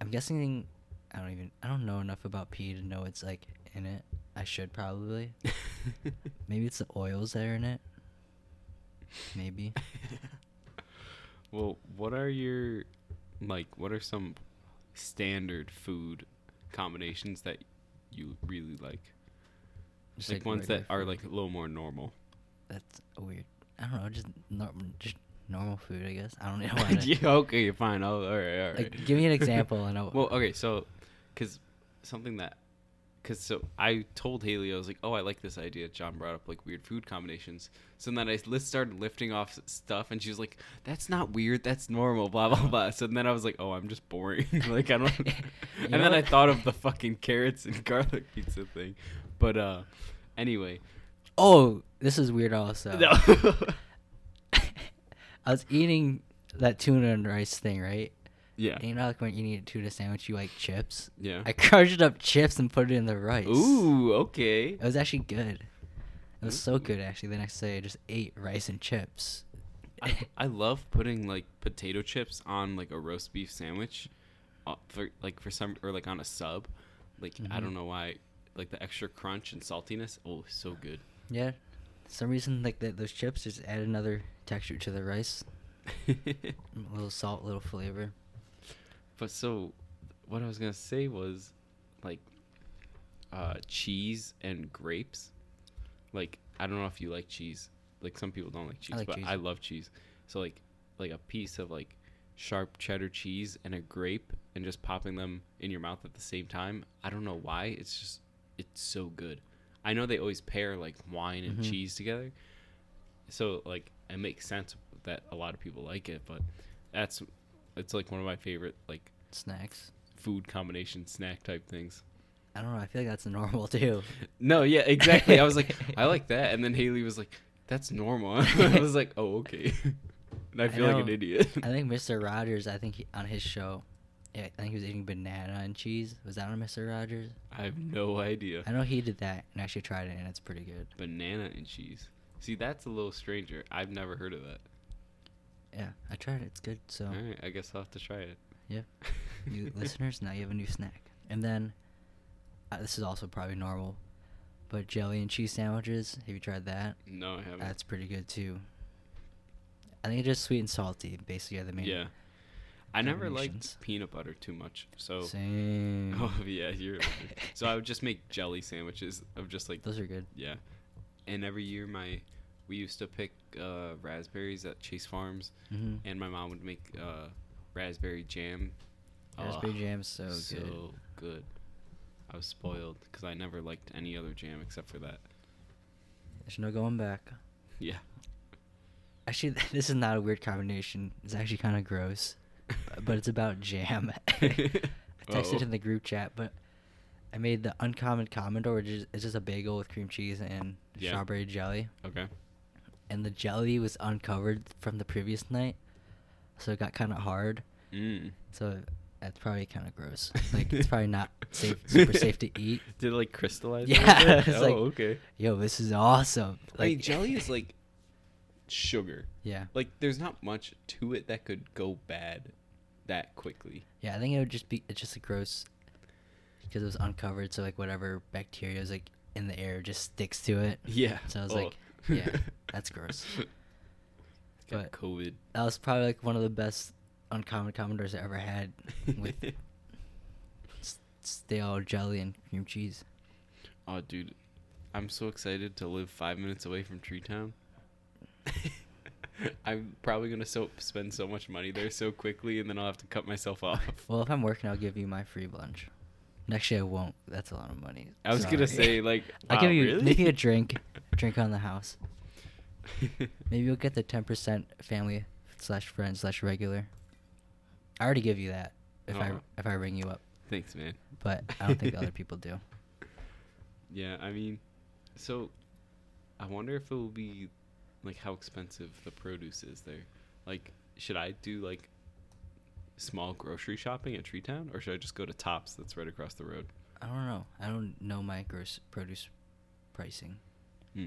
I'm guessing I don't even I don't know enough about pee to know it's like in it. I should probably. [LAUGHS] Maybe it's the oils that are in it. Maybe. [LAUGHS] well, what are your like? What are some standard food combinations that you really like? Just like, ones that regular are like a little more normal. That's weird. I don't know. Just nor- just normal food, I guess. I don't know. To, [LAUGHS] yeah, okay, you're fine. All right, all right. Like, give me an example and I'll. well, okay, so, because something that, because so I told Haley I was like, oh, I like this idea. John brought up like weird food combinations. So then I list started lifting off stuff, and she was like, "That's not weird. That's normal." Blah blah blah. So then I was like, "Oh, I'm just boring. [LAUGHS] like I don't." [LAUGHS] [LAUGHS] And then I thought of the fucking carrots and garlic pizza thing, but uh, anyway. Oh, this is weird. Also, No. I was eating that tuna and rice thing, right? Yeah. And you know, like when you eat a tuna sandwich, you like chips. Yeah. I crushed up chips and put it in the rice. Ooh, okay. It was actually good. It was so good actually. The next day I just ate rice and chips. I, I love putting like potato chips on like a roast beef sandwich, uh, for like for some or like on a sub, like I Mhm. don't know why, like the extra crunch and saltiness. Oh, so good. yeah. some reason like that those chips just add another texture to the rice. [LAUGHS] A little salt, little flavor. But so, what I was gonna say was, like, uh, cheese and grapes. Like I don't know if you like cheese. Like some people don't like cheese, like but cheese. I love cheese. So like, like a piece of like sharp cheddar cheese and a grape, and just popping them in your mouth at the same time. I don't know why. It's just it's so good. I know they always pair like wine and Mhm. cheese together, so like it makes sense that a lot of people like it. But that's it's like one of my favorite like Snacks. food combination snack type things. I don't know. I feel like that's normal too. [LAUGHS] No, yeah, exactly. I was like, I like [LAUGHS] that, and then Haley was like, "That's normal." [LAUGHS] I was like, "Oh, okay." And I I feel like an idiot. I think Mr. Rogers. I think he, on his show, yeah, I think he was eating banana and cheese. Was that on Mr. Rogers? I have no idea. I know he did that and actually tried it, and it's pretty good. Banana and cheese. See, that's a little stranger. I've never heard of that. Yeah, I tried it. It's good. So, All right, I guess I'll have to try it. yeah, [LAUGHS] you listeners, now you have a new snack. And then, uh, this is also probably normal, but jelly and cheese sandwiches. Have you tried that? No, I haven't. That's pretty good too. I think it's just sweet and salty. Basically, are the main. yeah. I never liked peanut butter too much, so. Same. [LAUGHS] Oh yeah, you're. so I would just make jelly sandwiches of just like Those are good. Yeah. And every year my we used to pick uh, raspberries at Chase Farms hmm and my mom would make uh, raspberry jam. Raspberry jam's so, good. so good. I was spoiled because I never liked any other jam except for that. There's no going back. Yeah. Actually, [LAUGHS] this is not a weird combination. It's actually kind of gross, [LAUGHS] but it's about jam. [LAUGHS] I texted Uh-oh. in the group chat, but I made the uncommon commodore, which is it's just a bagel with cream cheese and Yeah. strawberry jelly. Okay. And the jelly was uncovered from the previous night, so it got kind of hard. Mm. So that's probably kind of gross. [LAUGHS] Like it's probably not safe, super safe to eat. [LAUGHS] Did it like crystallize? Yeah, [LAUGHS] it's oh, like- okay. Yo, this is awesome. I mean, jelly is like sugar. yeah, Like, there's not much to it that could go bad that quickly. yeah. I think it would just be it's just a gross because it was uncovered. So like whatever bacteria is like in the air just sticks to it. Yeah. So I was Oh. like, yeah, [LAUGHS] that's gross. Got But- COVID. That was probably like one of the best uncommon commodores I ever had with [LAUGHS] stale jelly and cream cheese. Oh, dude, I'm so excited to live five minutes away from Tree Town. [LAUGHS] I'm probably gonna so spend so much money there so quickly, and then I'll have to cut myself off. Well, if I'm working, I'll give you my free lunch. Actually, I won't. That's a lot of money. I was gonna say like, [LAUGHS] I'll give you really? maybe a drink, [LAUGHS] drink on the house. [LAUGHS] Maybe you'll get the ten percent family slash friend slash regular. I already give you that if I Oh. if I ring you up, Thanks, man. but I don't think other people do. Yeah, I mean, so I wonder if it will be like how expensive the produce is there. Like, should I do like small grocery shopping at Treetown, or should I just go to Tops that's right across the road? I don't know. I don't know my gross produce pricing. Hmm.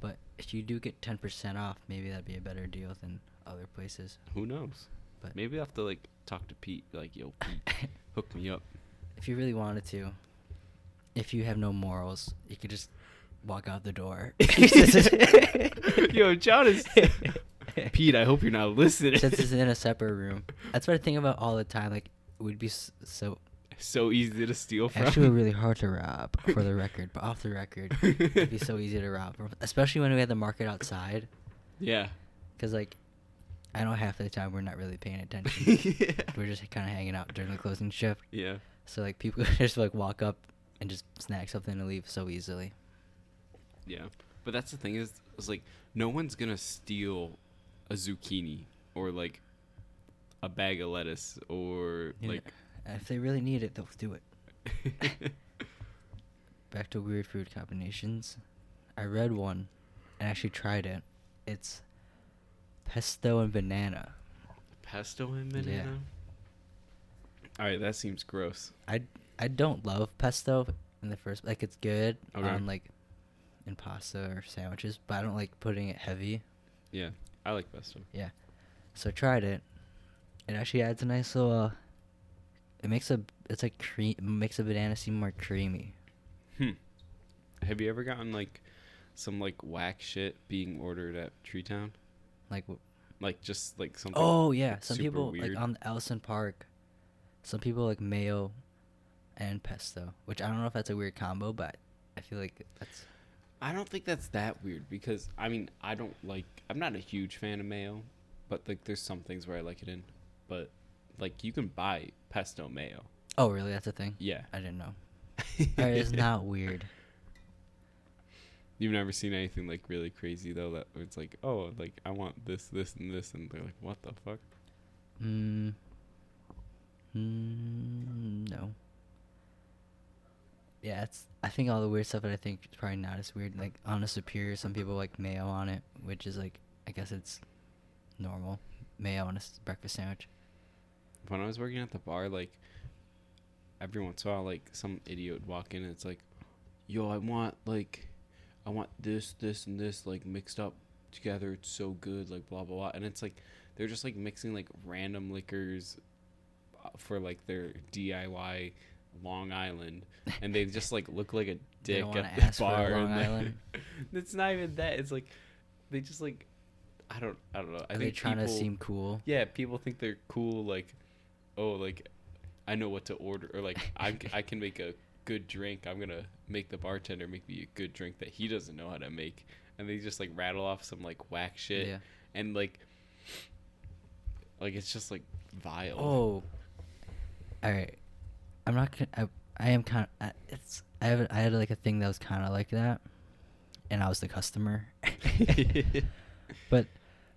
But if you do get ten percent off, maybe that'd be a better deal than other places. Who knows? But Maybe I have to like talk to Pete. Like, yo, Pete, [LAUGHS] hook me up. if you really wanted to, if you have no morals, you could just walk out the door. [LAUGHS] Yo, John is. [LAUGHS] [LAUGHS] Pete, I hope you're not listening. Since it's in a separate room, that's what I think about all the time. Like, it would be so so easy to steal from. actually really [LAUGHS] hard to rob, for the record. But off the record, it'd be so [LAUGHS] easy to rob, especially when we had the market outside. Yeah. Because like, I know half the time we're not really paying attention. yeah. we're just kind of hanging out during the closing shift. Yeah. So like people just like walk up and just snag something and leave so easily. Yeah. But that's the thing is, is like no one's gonna steal a zucchini or like a bag of lettuce or know, like. if they really need it, they'll do it. [LAUGHS] Back to weird food combinations. I read one and actually tried it. It's pesto and banana. Pesto and Yeah. banana. All right, that seems gross. I I don't love pesto in the first like it's good Okay. on like in pasta or sandwiches, but I don't like putting it heavy. Yeah, I like pesto. Yeah. So I tried it. It actually adds a nice little. Uh, it makes a. It's like cream. Makes a banana seem more creamy. Hmm. Have you ever gotten like some like whack shit being ordered at Treetown? Like. w- Like just like something. Oh yeah, like, some super people weird? like on Ellison Park. Some people like mayo, and pesto, which I don't know if that's a weird combo, but I feel like that's. I don't think that's that weird because I mean I don't like I'm not a huge fan of mayo, but like there's some things where I like it in, but like you can buy pesto mayo. Oh really? That's a thing. Yeah. I didn't know. [LAUGHS] Alright, it's not weird. You've never seen anything like really crazy though that it's like oh like I want this this and this and they're like what the fuck? Mm. Mm, no. Yeah, it's. I think all the weird stuff that I think is probably not as weird. Like on a superior, some people like mayo on it, which is like I guess it's normal. Mayo on a breakfast sandwich. When I was working at the bar, like every once in a while, like some idiot would walk in and it's like, yo, I want like, I want this, this, and this like mixed up together. It's so good, like blah blah blah. And it's like they're just like mixing like random liquors uh, for like their DIY Long Island, and they just like look like a [LAUGHS] dick at the ask for a bar. Long and Island. [LAUGHS] it's not even that. It's like they just like I don't I don't know. I Are think they trying to seem cool? yeah, people think they're cool. Like, oh, like I know what to order, or like I I can make a good drink. I'm gonna make the bartender make me a good drink that he doesn't know how to make, and they just like rattle off some like whack shit, Yeah. and like like it's just like vile. Oh. All right. I'm not gonna. I, I am kind of. It's. I have. I had like a thing that was kind of like that, and I was the customer. [LAUGHS] but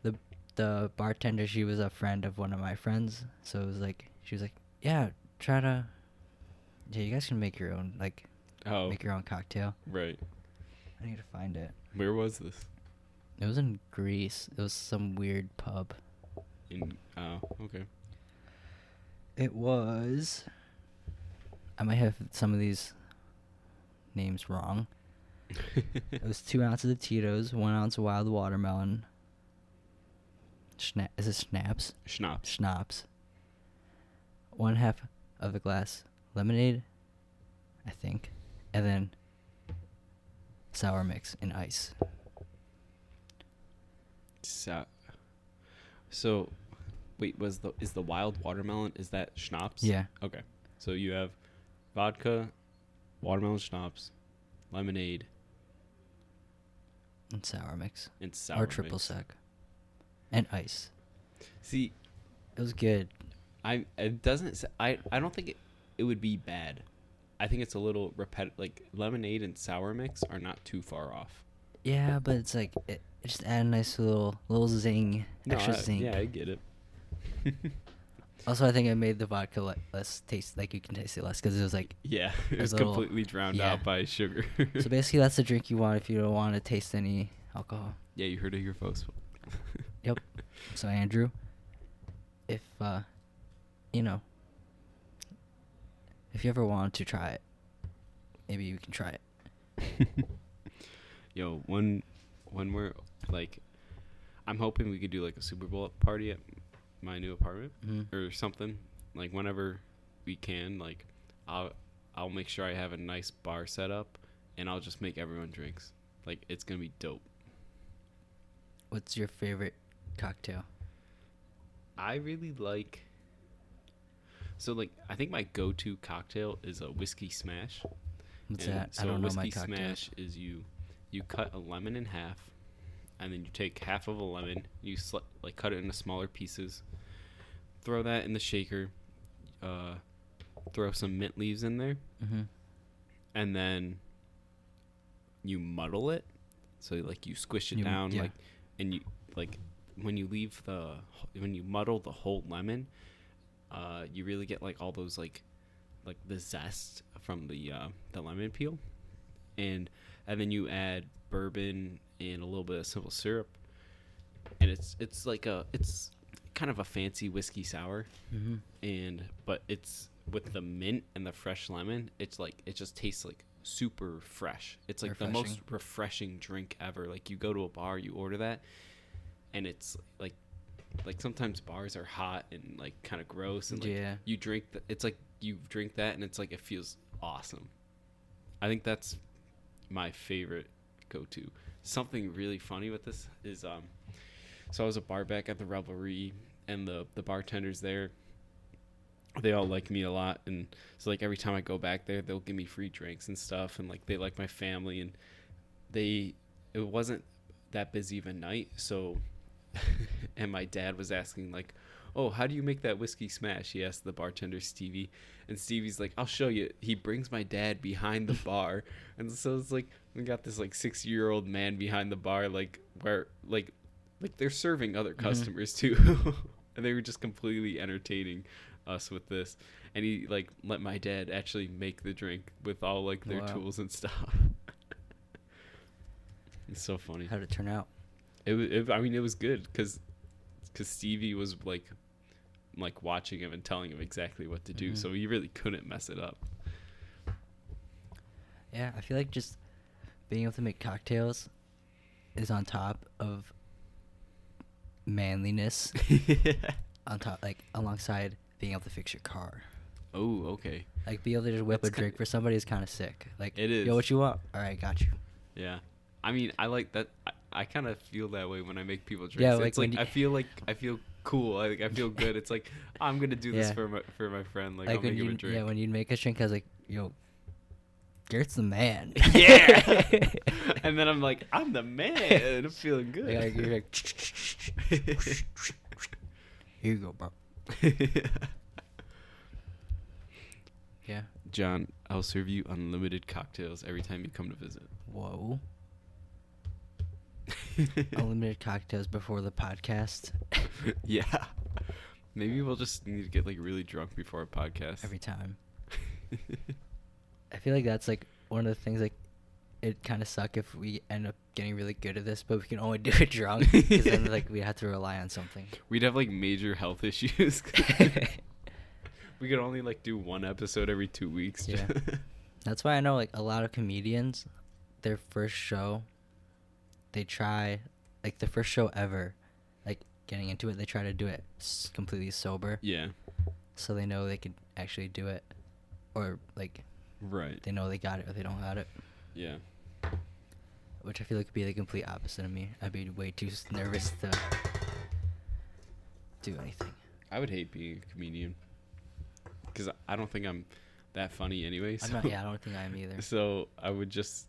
the the bartender, she was a friend of one of my friends, so it was like she was like, yeah, try to. Yeah, you guys can make your own like, oh, make your own cocktail. right. I need to find it. Where was this? It was in Greece. It was some weird pub. In oh, okay. It was. I might have some of these names wrong. [LAUGHS] It was two ounces of Tito's, one ounce of wild watermelon. Schna- is it schnapps? Schnapps. Schnapps. One half of a glass lemonade, I think, and then sour mix and ice. So, so, wait, was the is the wild watermelon is that schnapps? Yeah. Okay. So you have vodka, watermelon schnapps, lemonade, And sour mix. and sour or triple mix. sec. And ice. See, It was good. I it doesn't. I I don't think it, it would be bad. I think it's a little repetitive. Like lemonade and sour mix are not too far off. Yeah, but it's like it, it just add a nice little little zing, No, extra I- zing. Yeah, I get it. [LAUGHS] Also, I think I made the vodka le- less taste, like you can taste it less because it was like. yeah, [LAUGHS] it was little- completely drowned yeah. out by sugar. so [LAUGHS] basically, that's the drink you want if you don't want to taste any alcohol. yeah, you heard it here, folks. [LAUGHS] Yep. So Andrew, if uh, you know, if you ever want to try it, maybe you can try it. Yo, when when we're like, I'm hoping we could do like a Super Bowl party at my new apartment Mhm. or something. Like whenever we can, like I'll I'll make sure I have a nice bar set up, and I'll just make everyone drinks. Like it's gonna be dope. What's your favorite cocktail? I really like. So like I think my go-to cocktail is a whiskey smash. What's And that? So I don't a know whiskey my cocktails. smash is you you cut a lemon in half, and then you take half of a lemon, you sli- like cut it into smaller pieces, throw that in the shaker, uh, throw some mint leaves in there, Mm-hmm. and then you muddle it. So like you squish it You- down, yeah. like, and you like when you leave the when you muddle the whole lemon, uh, you really get like all those like like the zest from the uh, the lemon peel, and and then you add bourbon and a little bit of simple syrup, and it's it's like a it's kind of a fancy whiskey sour, Mm-hmm. and but it's with the mint and the fresh lemon. It's like it just tastes like super fresh. It's like the most Refreshing. refreshing drink ever. Like you go to a bar, you order that, and it's like like sometimes bars are hot and like kind of gross and like Yeah. you drink th- it's like you drink that and it's like it feels awesome i think that's my favorite go-to something really funny with this is um so i was a bar back at the revelry and the the bartenders there. They all like me a lot and so like every time i go back there they'll give me free drinks and stuff and like they like my family and they it wasn't that busy of a night so [LAUGHS] and my dad was asking like oh how do you make that whiskey smash? He asked the bartender stevie and stevie's like i'll show you. He brings my dad behind the bar and so it's like we got this like six year old man behind the bar like where like like they're serving other customers too [LAUGHS] and they were just completely entertaining us with this and he like let my dad actually make the drink with all like their Wow. tools and stuff [LAUGHS] it's so funny How did it turn out? it, it I mean, it was good because because Stevie was like like watching him and telling him exactly what to do, Mhm. so he really couldn't mess it up. Yeah, I feel like just being able to make cocktails is on top of manliness. [LAUGHS] on top, like alongside being able to fix your car. oh, okay. Like be able to just whip That's a drink for somebody is kind of sick. Like It is. Yo, what you want? All right, got you. Yeah. I mean, I like that. I, I kind of feel that way when I make people drinks. Yeah, it's like like, you- I feel like I feel cool. I, like I feel good. It's like [LAUGHS] I'm gonna do this Yeah. for my for my friend. Like, Like, I'll make him a drink. yeah when you make a drink, I was like, yo, Garrett's the man. [LAUGHS] yeah. [LAUGHS] and then I'm like, I'm the man. I'm [LAUGHS] feeling good. Like, you're like, here you go, bro. Yeah. John, I'll serve you unlimited cocktails every time you come to visit. Whoa. Unlimited cocktails before the podcast yeah. Maybe we'll just need to get like really drunk before a podcast. every time. I feel like that's like one of the things like it kind of suck if we end up getting really good at this, but we can only do it drunk because then [LAUGHS] like we have to rely on something. We'd have like major health issues. [LAUGHS] we could only like do one episode every two weeks. Yeah. [LAUGHS] That's why I know like a lot of comedians, their first show, they try like the first show ever, like getting into it, they try to do it completely sober, yeah. so they know they could actually do it, or like Right. they know they got it or they don't got it. Yeah. Which I feel like would be the complete opposite of me. I'd be way too nervous to do anything. I would hate being a comedian because I don't think I'm that funny anyway. So, I'm not. Yeah, I don't think I am either. [LAUGHS] So I would just,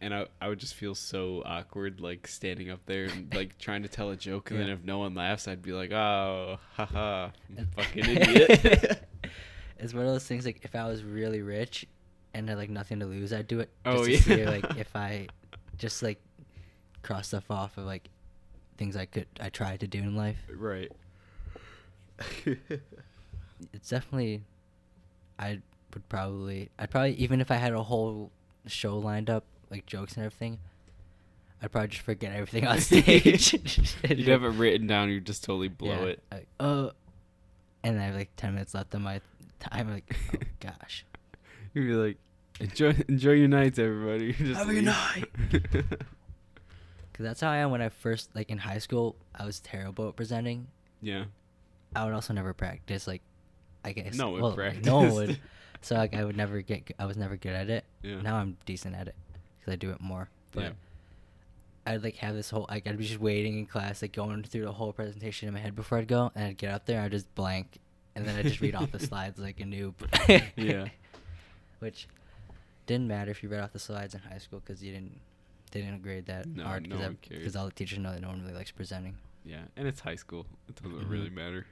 and I, I would just feel so awkward like standing up there and [LAUGHS] like trying to tell a joke and then if no one laughs i'd be like oh haha fucking [LAUGHS] idiot it's one of those things like if I was really rich and had like nothing to lose, I'd do it. Just Oh, to see yeah. like [LAUGHS] if I just like cross stuff off of like things I could I tried to do in life. right [LAUGHS] It's definitely I would probably I'd probably even if I had a whole show lined up like jokes and everything, I'd probably just forget everything on [LAUGHS] stage. you have it written down you just totally blow Yeah, it Like, uh, and I have like ten minutes left on my time. Like, oh [LAUGHS] gosh. you'd be like enjoy enjoy your nights everybody [LAUGHS] Just Have a good night. [LAUGHS] Cause that's how I am when I first like in high school. I was terrible at presenting. yeah I would also never practice. Like, I guess No one well, like, no one would. So like I would never get. I was never good at it. Yeah. Now I'm decent at it because I do it more. But Yeah. I'd like have this whole like I'd be just waiting in class, like going through the whole presentation in my head before I'd go, and I'd get up there, and I'd just blank, and then I'd just read off the [LAUGHS] slides like a noob. Yeah. [LAUGHS] Which didn't matter if you read off the slides in high school because you didn't they didn't grade that No, hard no because cares. all the teachers know that no one really likes presenting. yeah and it's high school it doesn't Mhm. really matter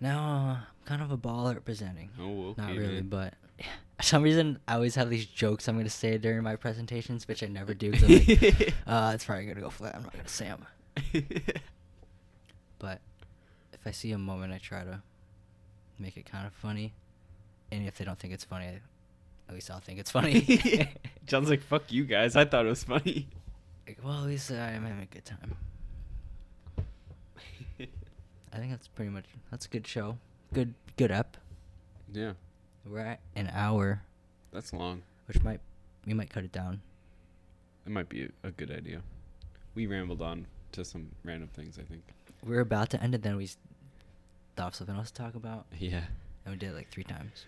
Now I'm kind of a baller at presenting. oh okay Not really, man. but [LAUGHS] for some reason I always have these jokes I'm gonna say during my presentations, which I never do. Cause I'm like, uh, it's probably gonna go flat. I'm not gonna say them. But if I see a moment, I try to make it kind of funny. And if they don't think it's funny, I, at least I'll think it's funny. [LAUGHS] [LAUGHS] John's like, fuck you guys. I thought it was funny. Like, well, at least I'm having a good time. [LAUGHS] I think that's pretty much that's a good show. Good good up. yeah, We're at an hour, that's long. which might we might cut it down. It might be a, a good idea. We rambled on to some random things, I think. We are about to end it, then we s- thought of something else to talk about, Yeah. and we did it like three times.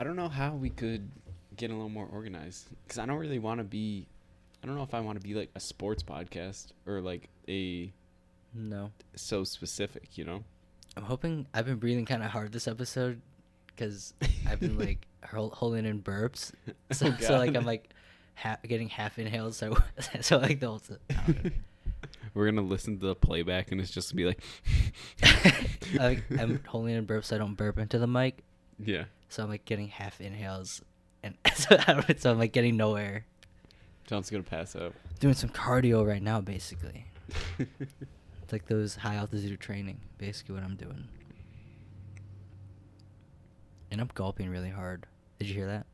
I don't know how we could get a little more organized because I don't really want to be. I don't know if I want to be like a sports podcast or like a No, so specific, you know? I'm hoping I've been breathing kind of hard this episode because [LAUGHS] I've been like hol- holding in burps, [LAUGHS] so, Oh, so like I'm like ha- getting half inhaled, so [LAUGHS] so like the whole. t- I don't know. We're gonna listen to the playback and it's just gonna be like, [LAUGHS] like I'm holding in burps so I don't burp into the mic. yeah. So I'm like getting half inhales, and [LAUGHS] so, I so I'm like getting nowhere. John's gonna pass out. Doing some cardio right now, basically. [LAUGHS] It's like those high altitude training, basically what I'm doing. And I'm gulping really hard. Did you hear that?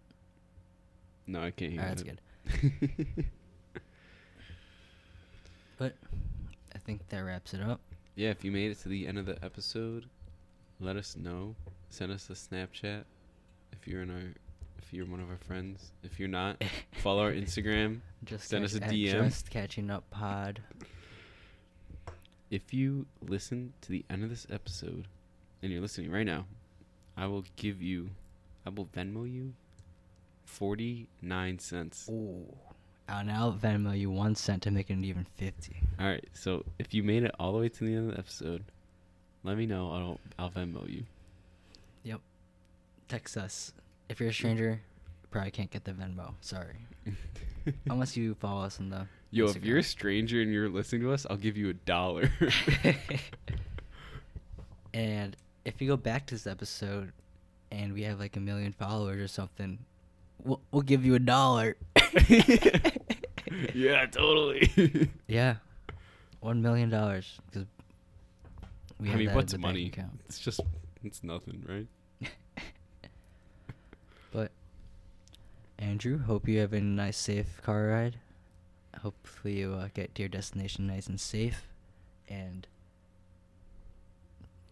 no, I can't hear. Alright, that's good. But I think that wraps it up. yeah, if you made it to the end of the episode, let us know. Send us a Snapchat if you're in our if you're one of our friends. If you're not, [LAUGHS] follow our Instagram. Just Send us a DM. Just catching up pod. If you listen to the end of this episode and you're listening right now, I will give you I will Venmo you 49 cents. Ooh. I'll now Venmo you one cent to make it even fifty. All right. So, if you made it all the way to the end of the episode, let me know. I'll I'll Venmo you. Yep. Text us. If you're a stranger, you probably can't get the Venmo. Sorry. [LAUGHS] Unless you follow us on the. Yo, if you're a stranger and you're listening to us, I'll give you a dollar. [LAUGHS] and if you go back to this episode, and we have like a million followers or something, we'll we'll give you a dollar. [LAUGHS] yeah, totally. [LAUGHS] Yeah, one million dollars because we I have mean, that what's in the bank money? account. It's just it's nothing, right? [LAUGHS] But Andrew, hope you have a nice, safe car ride. Hopefully, you uh, get to your destination nice and safe. And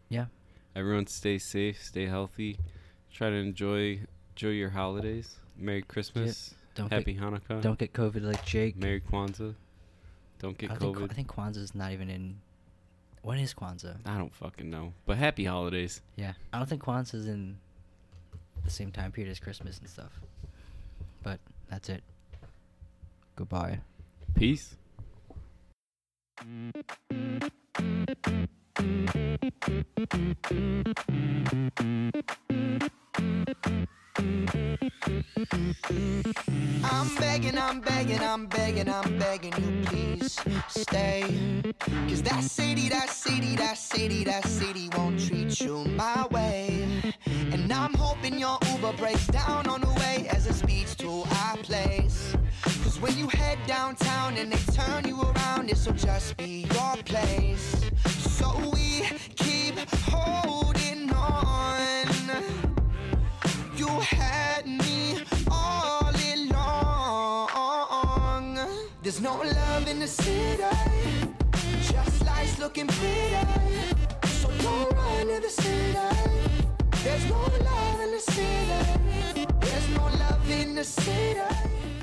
yeah, Everyone stay safe, stay healthy. Try to enjoy enjoy your holidays. Merry Christmas. don't Happy get Hanukkah. don't get COVID like Jake. Merry Kwanzaa. Don't get I think COVID. I think Kwanzaa's not even in. When is Kwanzaa? I don't fucking know. But happy holidays. Yeah, I don't think Kwanzaa's in the same time period as Christmas and stuff. But that's it. Goodbye. Peace. I'm begging, I'm begging, I'm begging, I'm begging you, please stay. Cause that city, that city, that city, that city won't treat you my way. And I'm hoping your Uber breaks down on the way as it speeds to our place. Cause when you head downtown and they turn you around, this'll just be your place. So we keep holding no love in the city, just lights looking pretty. So don't run to the city. There's no love in the city. There's no love in the city.